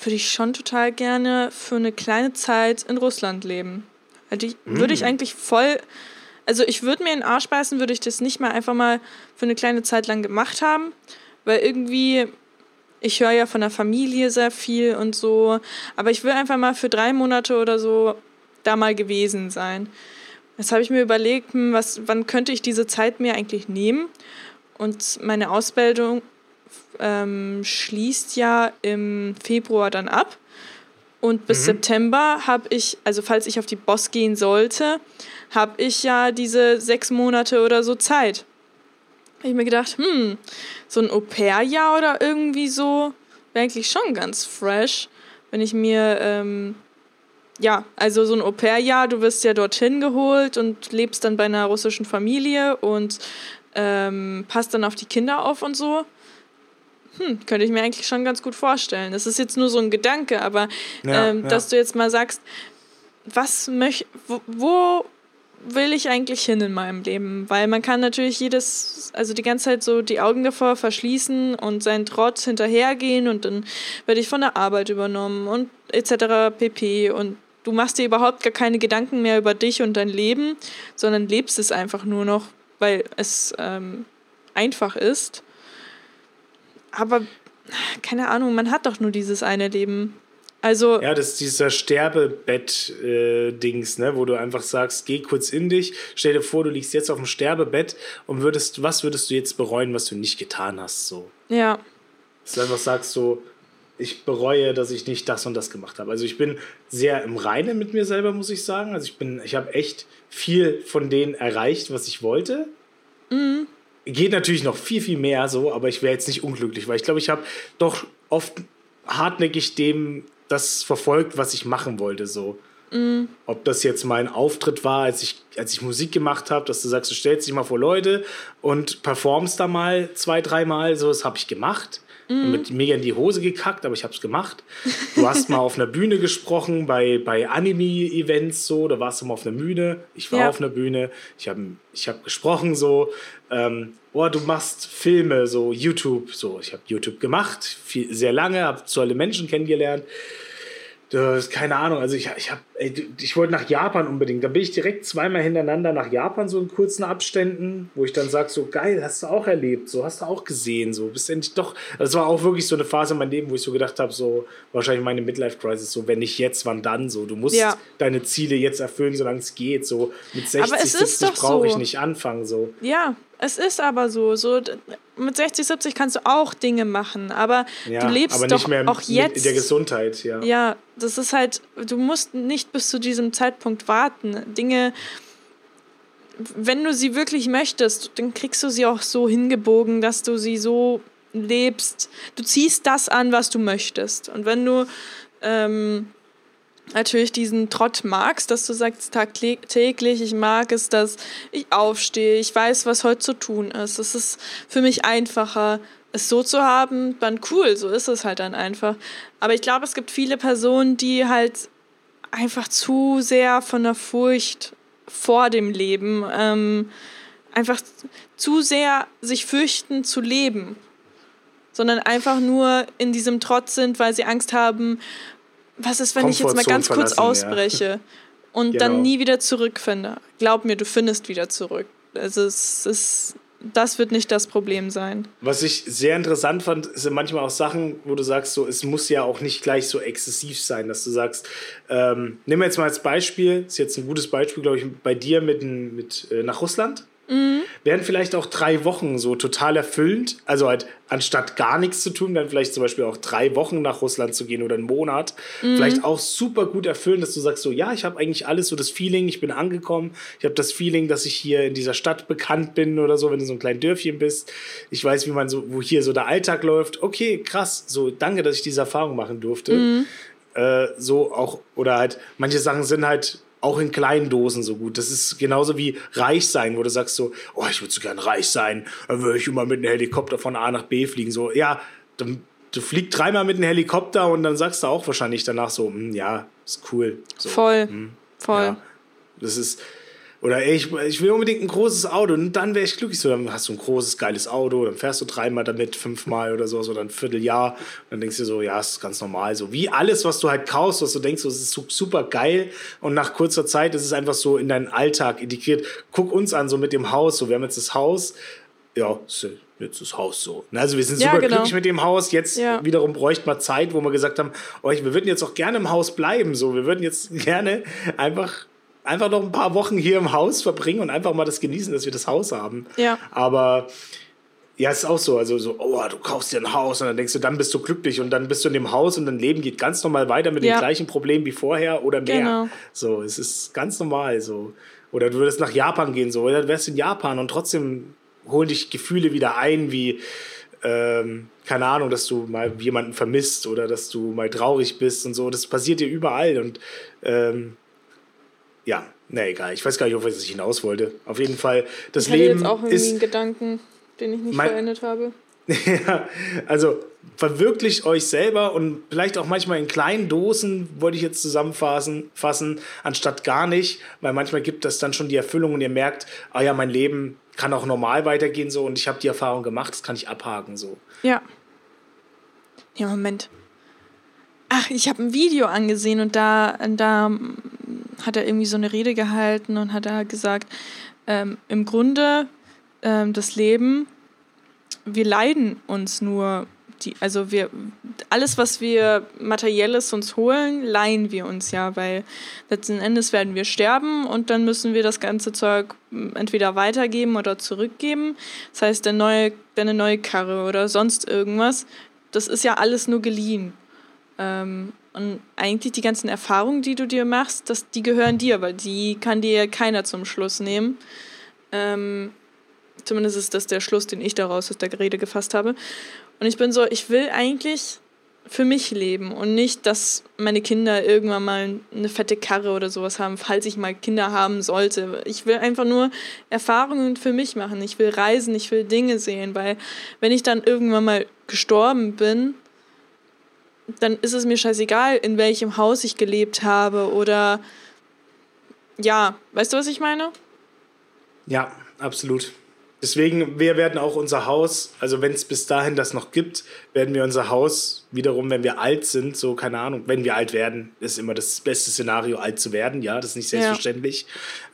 würde ich schon total gerne für eine kleine Zeit in Russland leben. Also ich, mm. Würde ich eigentlich voll, also ich würde mir in den Arsch beißen, würde ich das nicht mal einfach mal für eine kleine Zeit lang gemacht haben, weil irgendwie, ich höre ja von der Familie sehr viel und so, aber ich will einfach mal für drei Monate oder so da mal gewesen sein. Jetzt habe ich mir überlegt, hm, was, wann könnte ich diese Zeit mir eigentlich nehmen? Und meine Ausbildung ähm, schließt ja im Februar dann ab. Und bis mhm. September habe ich, also falls ich auf die Boss gehen sollte, habe ich ja diese sechs Monate oder so Zeit. Habe ich mir gedacht, hm, so ein Au-pair-Jahr oder irgendwie so wäre eigentlich schon ganz fresh, wenn ich mir, ähm, ja, also so ein Au-pair-Jahr, du wirst ja dorthin geholt und lebst dann bei einer russischen Familie und ähm, passt dann auf die Kinder auf und so hm, könnte ich mir eigentlich schon ganz gut vorstellen. Das ist jetzt nur so ein Gedanke, aber ja, ähm, ja. dass du jetzt mal sagst, was möchte, wo, wo will ich eigentlich hin in meinem Leben? Weil man kann natürlich jedes, also die ganze Zeit so die Augen davor verschließen und seinen Trotz hinterhergehen und dann werde ich von der Arbeit übernommen und etc. pp. Und du machst dir überhaupt gar keine Gedanken mehr über dich und dein Leben, sondern lebst es einfach nur noch, weil es ähm, einfach ist. Aber keine Ahnung, man hat doch nur dieses eine Leben. Also ja, das ist dieser Sterbebett-Dings, äh, ne, wo du einfach sagst, geh kurz in dich, stell dir vor, du liegst jetzt auf dem Sterbebett und würdest, was würdest du jetzt bereuen, was du nicht getan hast, so. Ja. Dass du einfach sagst so, ich bereue, dass ich nicht das und das gemacht habe. Also ich bin sehr im Reinen mit mir selber, muss ich sagen. Also ich bin, ich habe echt viel von denen erreicht, was ich wollte. Mhm geht natürlich noch viel, viel mehr so, aber ich wäre jetzt nicht unglücklich, weil ich glaube, ich habe doch oft hartnäckig dem das verfolgt, was ich machen wollte, so. Mm. Ob das jetzt mein Auftritt war, als ich, als ich Musik gemacht habe, dass du sagst, du stellst dich mal vor Leute und performst da mal zwei, dreimal, so, das habe ich gemacht. Mhm. Mit mega in die Hose gekackt, aber ich habe es gemacht. Du hast mal auf einer Bühne gesprochen, bei, bei Anime-Events so, da warst du mal auf einer Bühne. Ich war ja. auf einer Bühne, ich habe ich hab gesprochen so. Ähm, oh, du machst Filme, so YouTube, so. Ich habe YouTube gemacht, viel, sehr lange, habe so alle Menschen kennengelernt. Das, keine Ahnung, also ich, ich, hab, ey, ich wollte nach Japan unbedingt. Da bin ich direkt zweimal hintereinander nach Japan, so in kurzen Abständen, wo ich dann sage, so geil, hast du auch erlebt, so hast du auch gesehen, so bist endlich doch. Das war auch wirklich so eine Phase in meinem Leben, wo ich so gedacht habe, so wahrscheinlich meine Midlife-Crisis, so wenn nicht jetzt, wann dann, so. Du musst ja. deine Ziele jetzt erfüllen, solange es geht, so mit 60, 70 brauche ich nicht anfangen, so. Ja, es ist aber so, so mit 60, 70 kannst du auch Dinge machen, aber ja, du lebst aber doch auch jetzt in der Gesundheit, ja. Ja, das ist halt, du musst nicht bis zu diesem Zeitpunkt warten. Dinge, wenn du sie wirklich möchtest, dann kriegst du sie auch so hingebogen, dass du sie so lebst. Du ziehst das an, was du möchtest. Und wenn du ähm, natürlich diesen Trott magst, dass du sagst tagtäglich, ich mag es, dass ich aufstehe, ich weiß, was heute zu tun ist. Es ist für mich einfacher, es so zu haben, dann cool, so ist es halt dann einfach. Aber ich glaube, es gibt viele Personen, die halt einfach zu sehr von der Furcht vor dem Leben, ähm, einfach zu sehr sich fürchten zu leben, sondern einfach nur in diesem Trotz sind, weil sie Angst haben, was ist, wenn ich jetzt mal ganz kurz ausbreche ja. und genau. dann nie wieder zurückfinde? Glaub mir, du findest wieder zurück. Also es ist, das wird nicht das Problem sein. Was ich sehr interessant fand, sind manchmal auch Sachen, wo du sagst, so, es muss ja auch nicht gleich so exzessiv sein, dass du sagst, ähm, nimm jetzt mal als Beispiel, ist jetzt ein gutes Beispiel, glaube ich, bei dir mit, mit äh, nach Russland. Mhm. Wären vielleicht auch drei Wochen so total erfüllend. Also halt anstatt gar nichts zu tun, dann vielleicht zum Beispiel auch drei Wochen nach Russland zu gehen oder einen Monat. Mhm. Vielleicht auch super gut erfüllend, dass du sagst so, ja, ich habe eigentlich alles so das Feeling, ich bin angekommen. Ich habe das Feeling, dass ich hier in dieser Stadt bekannt bin oder so, wenn du so ein kleines Dörfchen bist. Ich weiß, wie man so, wo hier so der Alltag läuft. Okay, krass. So, danke, dass ich diese Erfahrung machen durfte. Mhm. Äh, so auch, oder halt, manche Sachen sind halt auch in kleinen Dosen so gut. Das ist genauso wie reich sein, wo du sagst so, oh, ich würde so gern reich sein, dann würde ich immer mit einem Helikopter von A nach B fliegen. So, ja, dann du fliegst dreimal mit einem Helikopter und dann sagst du auch wahrscheinlich danach so, hm, ja, ist cool. So, Voll. hm, Voll. Ja, das ist. Oder ey, ich, ich will unbedingt ein großes Auto und dann wäre ich glücklich. So, dann hast du ein großes, geiles Auto, dann fährst du dreimal damit, fünfmal oder so, oder ein Vierteljahr. Und dann denkst du so, ja, ist ganz normal. So wie alles, was du halt kaufst, was du denkst, so, das ist su- super geil. Und nach kurzer Zeit ist es einfach so in deinen Alltag integriert. Guck uns an, so mit dem Haus. So, wir haben jetzt das Haus. Ja, ist jetzt das Haus so. Also wir sind Ja, super genau. glücklich mit dem Haus. Jetzt Ja. wiederum bräuchte man Zeit, wo wir gesagt haben, oh, wir würden jetzt auch gerne im Haus bleiben. So, wir würden jetzt gerne einfach, einfach noch ein paar Wochen hier im Haus verbringen und einfach mal das genießen, dass wir das Haus haben. Ja. Aber ja, es ist auch so. Also so, oh, du kaufst dir ein Haus und dann denkst du, dann bist du glücklich und dann bist du in dem Haus und dein Leben geht ganz normal weiter mit Ja. den gleichen Problemen wie vorher oder mehr. Genau. So, es ist ganz normal so. Oder du würdest nach Japan gehen, so, oder du wärst in Japan und trotzdem holen dich Gefühle wieder ein, wie, ähm, keine Ahnung, dass du mal jemanden vermisst oder dass du mal traurig bist und so. Das passiert dir überall und ähm, ja, na egal. Ich weiß gar nicht, auf was ich hinaus wollte. Auf jeden Fall, das Ich hatte Leben jetzt auch irgendwie ist einen Gedanken, den ich nicht vollendet habe. ja, also verwirklicht euch selber und vielleicht auch manchmal in kleinen Dosen, wollte ich jetzt zusammenfassen, fassen, anstatt gar nicht, weil manchmal gibt das dann schon die Erfüllung und ihr merkt, ah ja, mein Leben kann auch normal weitergehen so und ich habe die Erfahrung gemacht, das kann ich abhaken so. Ja. Ja, Moment. Ach, ich habe ein Video angesehen und da, da hat er irgendwie so eine Rede gehalten und hat da gesagt, ähm, im Grunde ähm, das Leben, wir leiden uns nur, die, also wir, alles, was wir materielles uns holen, leihen wir uns ja, weil letzten Endes werden wir sterben und dann müssen wir das ganze Zeug m, entweder weitergeben oder zurückgeben. Das heißt, der neue, deine neue Karre oder sonst irgendwas, das ist ja alles nur geliehen. Ähm, und eigentlich die ganzen Erfahrungen, die du dir machst, das, die gehören dir, weil die kann dir keiner zum Schluss nehmen. Ähm, zumindest ist das der Schluss, den ich daraus aus der Rede gefasst habe. Und ich bin so, ich will eigentlich für mich leben und nicht, dass meine Kinder irgendwann mal eine fette Karre oder sowas haben, falls ich mal Kinder haben sollte. Ich will einfach nur Erfahrungen für mich machen. Ich will reisen, ich will Dinge sehen, weil wenn ich dann irgendwann mal gestorben bin, dann ist es mir scheißegal, in welchem Haus ich gelebt habe oder ja, weißt du, was ich meine? Ja, absolut. Deswegen, wir werden auch unser Haus, also wenn es bis dahin das noch gibt, werden wir unser Haus wiederum, wenn wir alt sind, so keine Ahnung, wenn wir alt werden, ist immer das beste Szenario, alt zu werden, ja, das ist nicht selbstverständlich.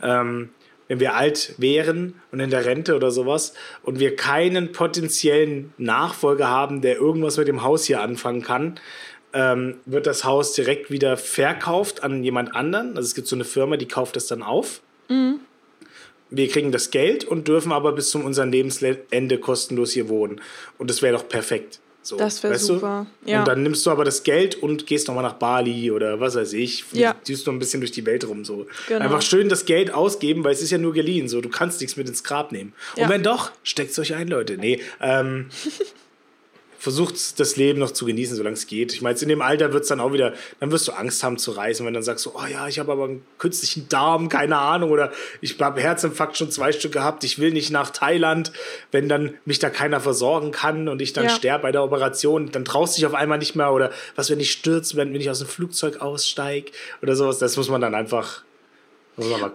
Ähm, wenn wir alt wären und in der Rente oder sowas und wir keinen potenziellen Nachfolger haben, der irgendwas mit dem Haus hier anfangen kann, ähm, wird das Haus direkt wieder verkauft an jemand anderen. Also es gibt so eine Firma, die kauft das dann auf. Wir kriegen das Geld und dürfen aber bis zum unserem Lebensende kostenlos hier wohnen. Und das wäre doch perfekt. So, Das wär weißt du? super, ja. Und dann nimmst du aber das Geld und gehst nochmal nach Bali oder was weiß ich. Ja. Ziehst du ein bisschen durch die Welt rum. So. Genau. Einfach schön das Geld ausgeben, weil es ist ja nur geliehen. So. Du kannst nichts mit ins Grab nehmen. Ja. Und wenn doch, steckt euch ein, Leute. Nee, ähm, versucht das Leben noch zu genießen, solange es geht. Ich meine, in dem Alter wird es dann auch wieder, dann wirst du Angst haben zu reisen, wenn dann sagst du, oh ja, ich habe aber einen künstlichen Darm, keine Ahnung, oder ich habe Herzinfarkt schon zwei Stück gehabt, ich will nicht nach Thailand, wenn dann mich da keiner versorgen kann und ich dann Ja. sterbe bei der Operation, dann traust du dich auf einmal nicht mehr oder was, wenn ich stürze, wenn, wenn ich aus dem Flugzeug aussteige oder sowas, das muss man dann einfach, muss man mal gucken.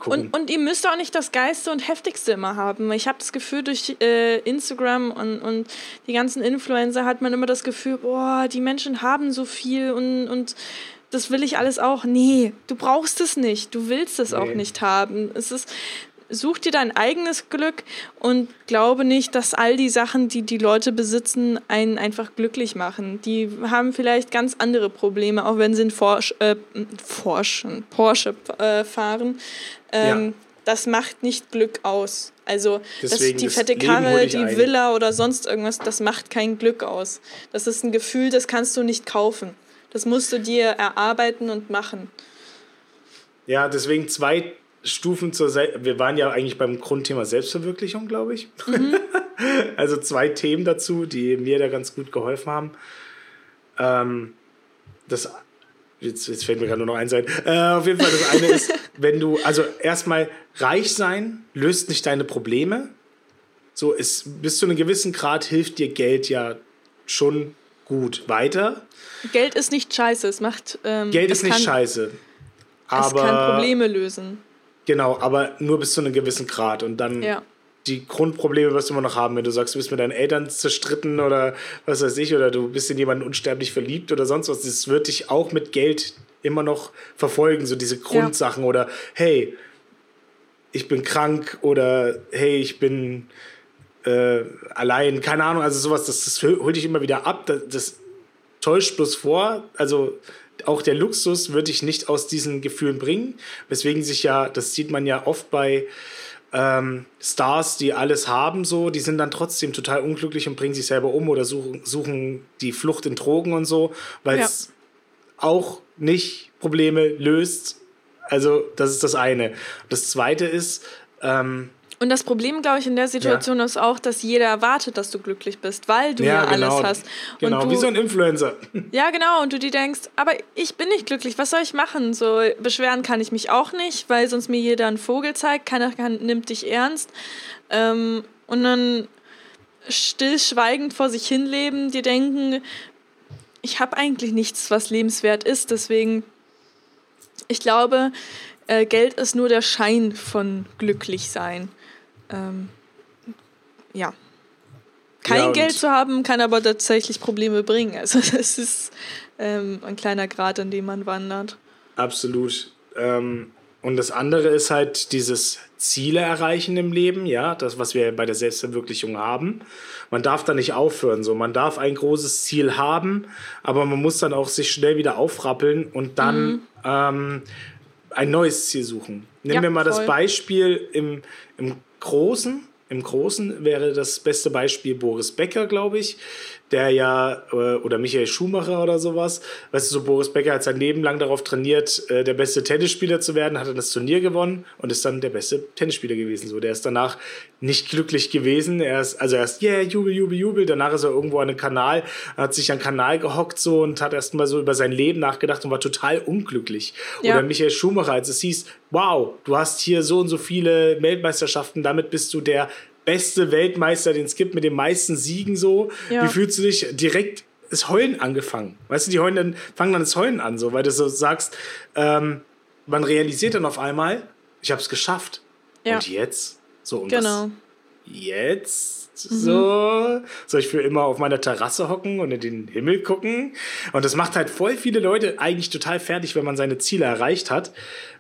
Und, und ihr müsst auch nicht das Geilste und Heftigste immer haben. Ich habe das Gefühl, durch äh, Instagram und, und die ganzen Influencer hat man immer das Gefühl, boah, die Menschen haben so viel und, und das will ich alles auch. Nee, du brauchst es nicht. Du willst es auch Nee. nicht haben. Es ist, such dir dein eigenes Glück und glaube nicht, dass all die Sachen, die die Leute besitzen, einen einfach glücklich machen. Die haben vielleicht ganz andere Probleme, auch wenn sie in Forsch, äh, Forschen, Porsche äh, fahren. Ähm, Ja. Das macht nicht Glück aus. Also das, die fette Karre, die ein. Villa oder sonst irgendwas, das macht kein Glück aus. Das ist ein Gefühl, das kannst du nicht kaufen. Das musst du dir erarbeiten und machen. Ja, deswegen zwei Stufen zur Sel Wir waren ja eigentlich beim Grundthema Selbstverwirklichung, glaube ich. Mhm. also zwei Themen dazu, die mir da ganz gut geholfen haben. Ähm, das, jetzt, jetzt fällt mir gerade nur noch eins ein. Äh, auf jeden Fall, das eine ist, wenn du, also erstmal reich sein löst nicht deine Probleme. So, es, bis zu einem gewissen Grad hilft dir Geld ja schon gut weiter. Geld ist nicht scheiße, es macht. Ähm, Geld es ist nicht kann, scheiße. Es Aber, kann Probleme lösen. Genau, aber nur bis zu einem gewissen Grad. Und dann Ja. die Grundprobleme wirst du immer noch haben, wenn du sagst, du bist mit deinen Eltern zerstritten oder was weiß ich, oder du bist in jemanden unsterblich verliebt oder sonst was. Das wird dich auch mit Geld immer noch verfolgen, so diese Grundsachen oder hey, ich bin krank oder hey, ich bin äh, allein, keine Ahnung, also sowas, das, das holt dich immer wieder ab, das, das täuscht bloß vor, also auch der Luxus wird dich nicht aus diesen Gefühlen bringen, weswegen sich ja, das sieht man ja oft bei ähm, Stars, die alles haben, so, die sind dann trotzdem total unglücklich und bringen sich selber um oder suchen, suchen die Flucht in Drogen und so, weil es auch nicht Probleme löst. Also, das ist das eine. Das zweite ist, ähm, Und das Problem, glaube ich, in der Situation ist auch, dass jeder erwartet, dass du glücklich bist, weil du ja, alles hast. Genau, und du, wie so ein Influencer. Ja, genau. Und du dir denkst, aber ich bin nicht glücklich, was soll ich machen? So beschweren kann ich mich auch nicht, weil sonst mir jeder einen Vogel zeigt, keiner kann, nimmt dich ernst. Ähm, und dann stillschweigend vor sich hinleben, dir denken, ich habe eigentlich nichts, was lebenswert ist. Deswegen, ich glaube, äh, Geld ist nur der Schein von glücklich sein. Ähm, ja. Kein Ja, Geld zu haben, kann aber tatsächlich Probleme bringen. Also es ist ähm, ein kleiner Grad, an dem man wandert. Absolut. Ähm, und das andere ist halt dieses Ziele erreichen im Leben, ja, das, was wir bei der Selbstverwirklichung haben. Man darf da nicht aufhören, so. Man darf ein großes Ziel haben, aber man muss dann auch sich schnell wieder aufrappeln und dann ähm, ein neues Ziel suchen. Nehmen Ja, wir mal das voll. Beispiel im, im Großen. Im Großen wäre das beste Beispiel Boris Becker, glaube ich, der ja, äh, oder Michael Schumacher oder sowas. Weißt du, so Boris Becker hat sein Leben lang darauf trainiert, äh, der beste Tennisspieler zu werden, hat dann das Turnier gewonnen und ist dann der beste Tennisspieler gewesen. So, der ist danach nicht glücklich gewesen. Er ist, also erst, yeah, jubel, jubel, jubel. Danach ist er irgendwo an einem Kanal, hat sich an den Kanal gehockt so und hat erst mal so über sein Leben nachgedacht und war total unglücklich. Ja. Oder Michael Schumacher, als es hieß, wow, du hast hier so und so viele Weltmeisterschaften, damit bist du der beste Weltmeister, den es gibt, mit den meisten Siegen so. Ja. Wie fühlst du dich direkt das Heulen angefangen? Weißt du, die heulen dann, fangen dann das Heulen an, so, weil du so sagst, ähm, man realisiert dann auf einmal, ich habe es geschafft. Ja. Und jetzt? So, und Genau. jetzt? So, soll ich für immer auf meiner Terrasse hocken und in den Himmel gucken? Und das macht halt voll viele Leute eigentlich total fertig, wenn man seine Ziele erreicht hat.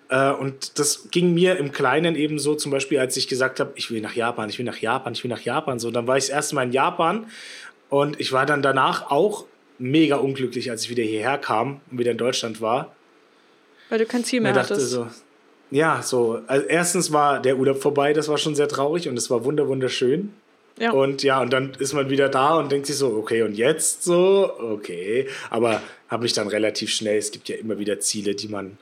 Äh, Und das ging mir im Kleinen eben so, zum Beispiel, als ich gesagt habe, ich will nach Japan, ich will nach Japan, ich will nach Japan. So, dann war ich das erste Mal in Japan und ich war dann danach auch mega unglücklich, als ich wieder hierher kam und wieder in Deutschland war. Weil du kein Ziel mehr dachte hattest. so, ja, so, also erstens war der Urlaub vorbei, das war schon sehr traurig und es war wunder wunderschön. Ja. Und ja, und dann ist man wieder da und denkt sich so, okay, und jetzt so, okay. Aber habe mich dann relativ schnell, es gibt ja immer wieder Ziele, die man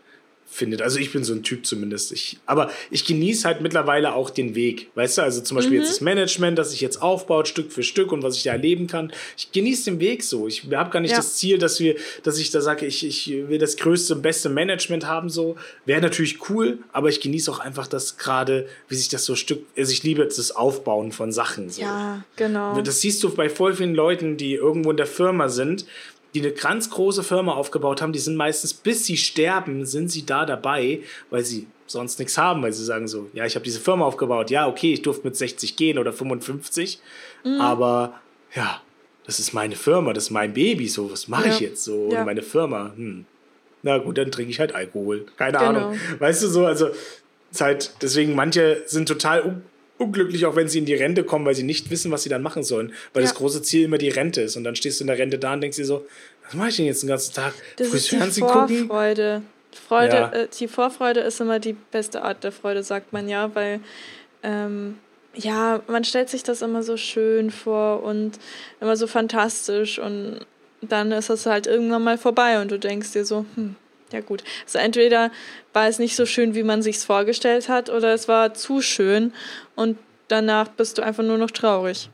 findet. Also ich bin so ein Typ zumindest. Ich, aber ich genieße halt mittlerweile auch den Weg. Weißt du, also zum Beispiel jetzt das Management, das sich jetzt aufbaut, Stück für Stück und was ich da erleben kann. Ich genieße den Weg so. Ich habe gar nicht Ja. das Ziel, dass wir, dass ich da sage, ich, ich will das größte und beste Management haben. So wäre natürlich cool, aber ich genieße auch einfach das gerade, wie sich das so Stück. Also ich liebe das Aufbauen von Sachen. So. ja, genau. Das siehst du bei voll vielen Leuten, die irgendwo in der Firma sind, die eine ganz große Firma aufgebaut haben. Die sind meistens, bis sie sterben, sind sie da dabei, weil sie sonst nichts haben, weil sie sagen so, ja, ich habe diese Firma aufgebaut. Ja, okay, ich durfte mit 60 gehen oder 55, Mhm. aber ja, das ist meine Firma, das ist mein Baby. So, was mache ich Ja. jetzt so Ja. meine Firma? Hm. Na gut, dann trinke ich halt Alkohol. Keine Genau. Ahnung. Weißt du so, also ist halt, deswegen manche sind total unglücklich, auch wenn sie in die Rente kommen, weil sie nicht wissen, was sie dann machen sollen. Weil Ja. das große Ziel immer die Rente ist. Und dann stehst du in der Rente da und denkst dir so, was mache ich denn jetzt den ganzen Tag? Das Früh ist die Fernsehen gucken? Vorfreude. Freude, Ja. äh, die Vorfreude ist immer die beste Art der Freude, sagt man ja, weil ähm, ja, man stellt sich das immer so schön vor und immer so fantastisch und dann ist das halt irgendwann mal vorbei und du denkst dir so, hm, ja gut. Also entweder war es nicht so schön, wie man sich's vorgestellt hat, oder es war zu schön und danach bist du einfach nur noch traurig.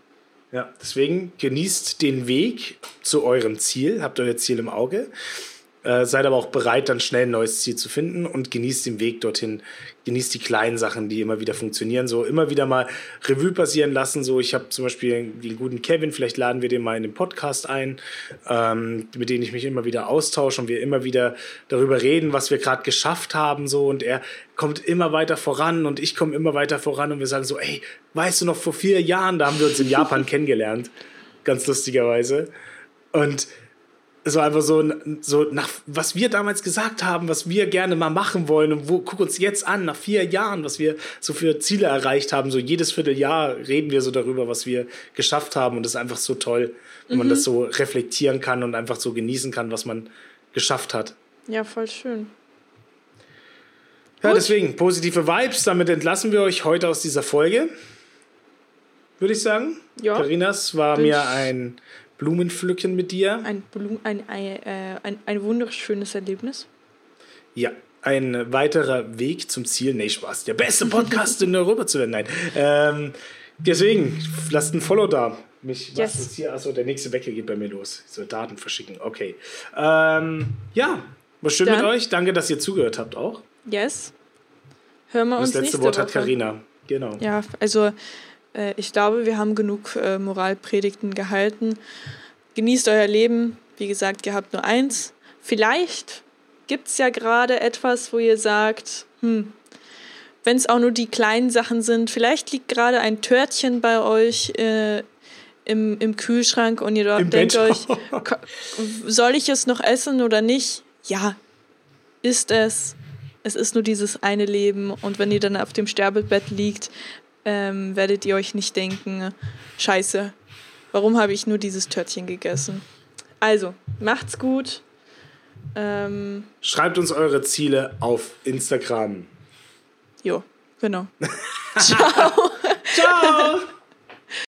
Ja, deswegen genießt den Weg zu eurem Ziel, habt euer Ziel im Auge. Äh, seid aber auch bereit, dann schnell ein neues Ziel zu finden und genießt den Weg dorthin. Genießt die kleinen Sachen, die immer wieder funktionieren. So immer wieder mal Revue passieren lassen. So, ich habe zum Beispiel den guten Kevin, vielleicht laden wir den mal in den Podcast ein, ähm, mit dem ich mich immer wieder austausche und wir immer wieder darüber reden, was wir gerade geschafft haben. So, und er kommt immer weiter voran und ich komme immer weiter voran und wir sagen so, ey, weißt du noch, vor vier Jahren, da haben wir uns in Japan kennengelernt. Ganz lustigerweise. Und so einfach so, so nach, was wir damals gesagt haben, was wir gerne mal machen wollen und wo, guck uns jetzt an, nach vier Jahren, was wir so für Ziele erreicht haben. So jedes Vierteljahr reden wir so darüber, was wir geschafft haben und das ist einfach so toll, wenn mhm. man das so reflektieren kann und einfach so genießen kann, was man geschafft hat. Ja, voll schön. Ja, Gut. deswegen positive Vibes, damit entlassen wir euch heute aus dieser Folge. Würde ich sagen. Ja. Carinas war mir ein Blumenpflücken mit dir. Ein, Blum, ein, ein, äh, ein, ein wunderschönes Erlebnis. Ja, ein weiterer Weg zum Ziel. Nee, Spaß. Der beste Podcast in Europa zu werden. Nein. Ähm, deswegen, lasst ein Follow da. Mich, yes. was ist hier? Achso, der nächste Wecker geht bei mir los. Soll Daten verschicken. Okay. Ähm, ja, war schön Dann. mit euch. Danke, dass ihr zugehört habt auch. Yes. Hören wir uns Das letzte Wort hat Karina. Genau. Ja, also äh, ich glaube, wir haben genug äh, Moralpredigten gehalten. Genießt euer Leben. Wie gesagt, ihr habt nur eins. Vielleicht gibt es ja gerade etwas, wo ihr sagt, hm, wenn es auch nur die kleinen Sachen sind, vielleicht liegt gerade ein Törtchen bei euch äh, im, im Kühlschrank und ihr Im denkt Bett. euch, soll ich es noch essen oder nicht? Ja, ist es. Es ist nur dieses eine Leben und wenn ihr dann auf dem Sterbebett liegt, ähm, werdet ihr euch nicht denken, scheiße, warum habe ich nur dieses Törtchen gegessen? Also, macht's gut. Ähm, Schreibt uns eure Ziele auf Instagram. Jo, genau. Ciao. Ciao.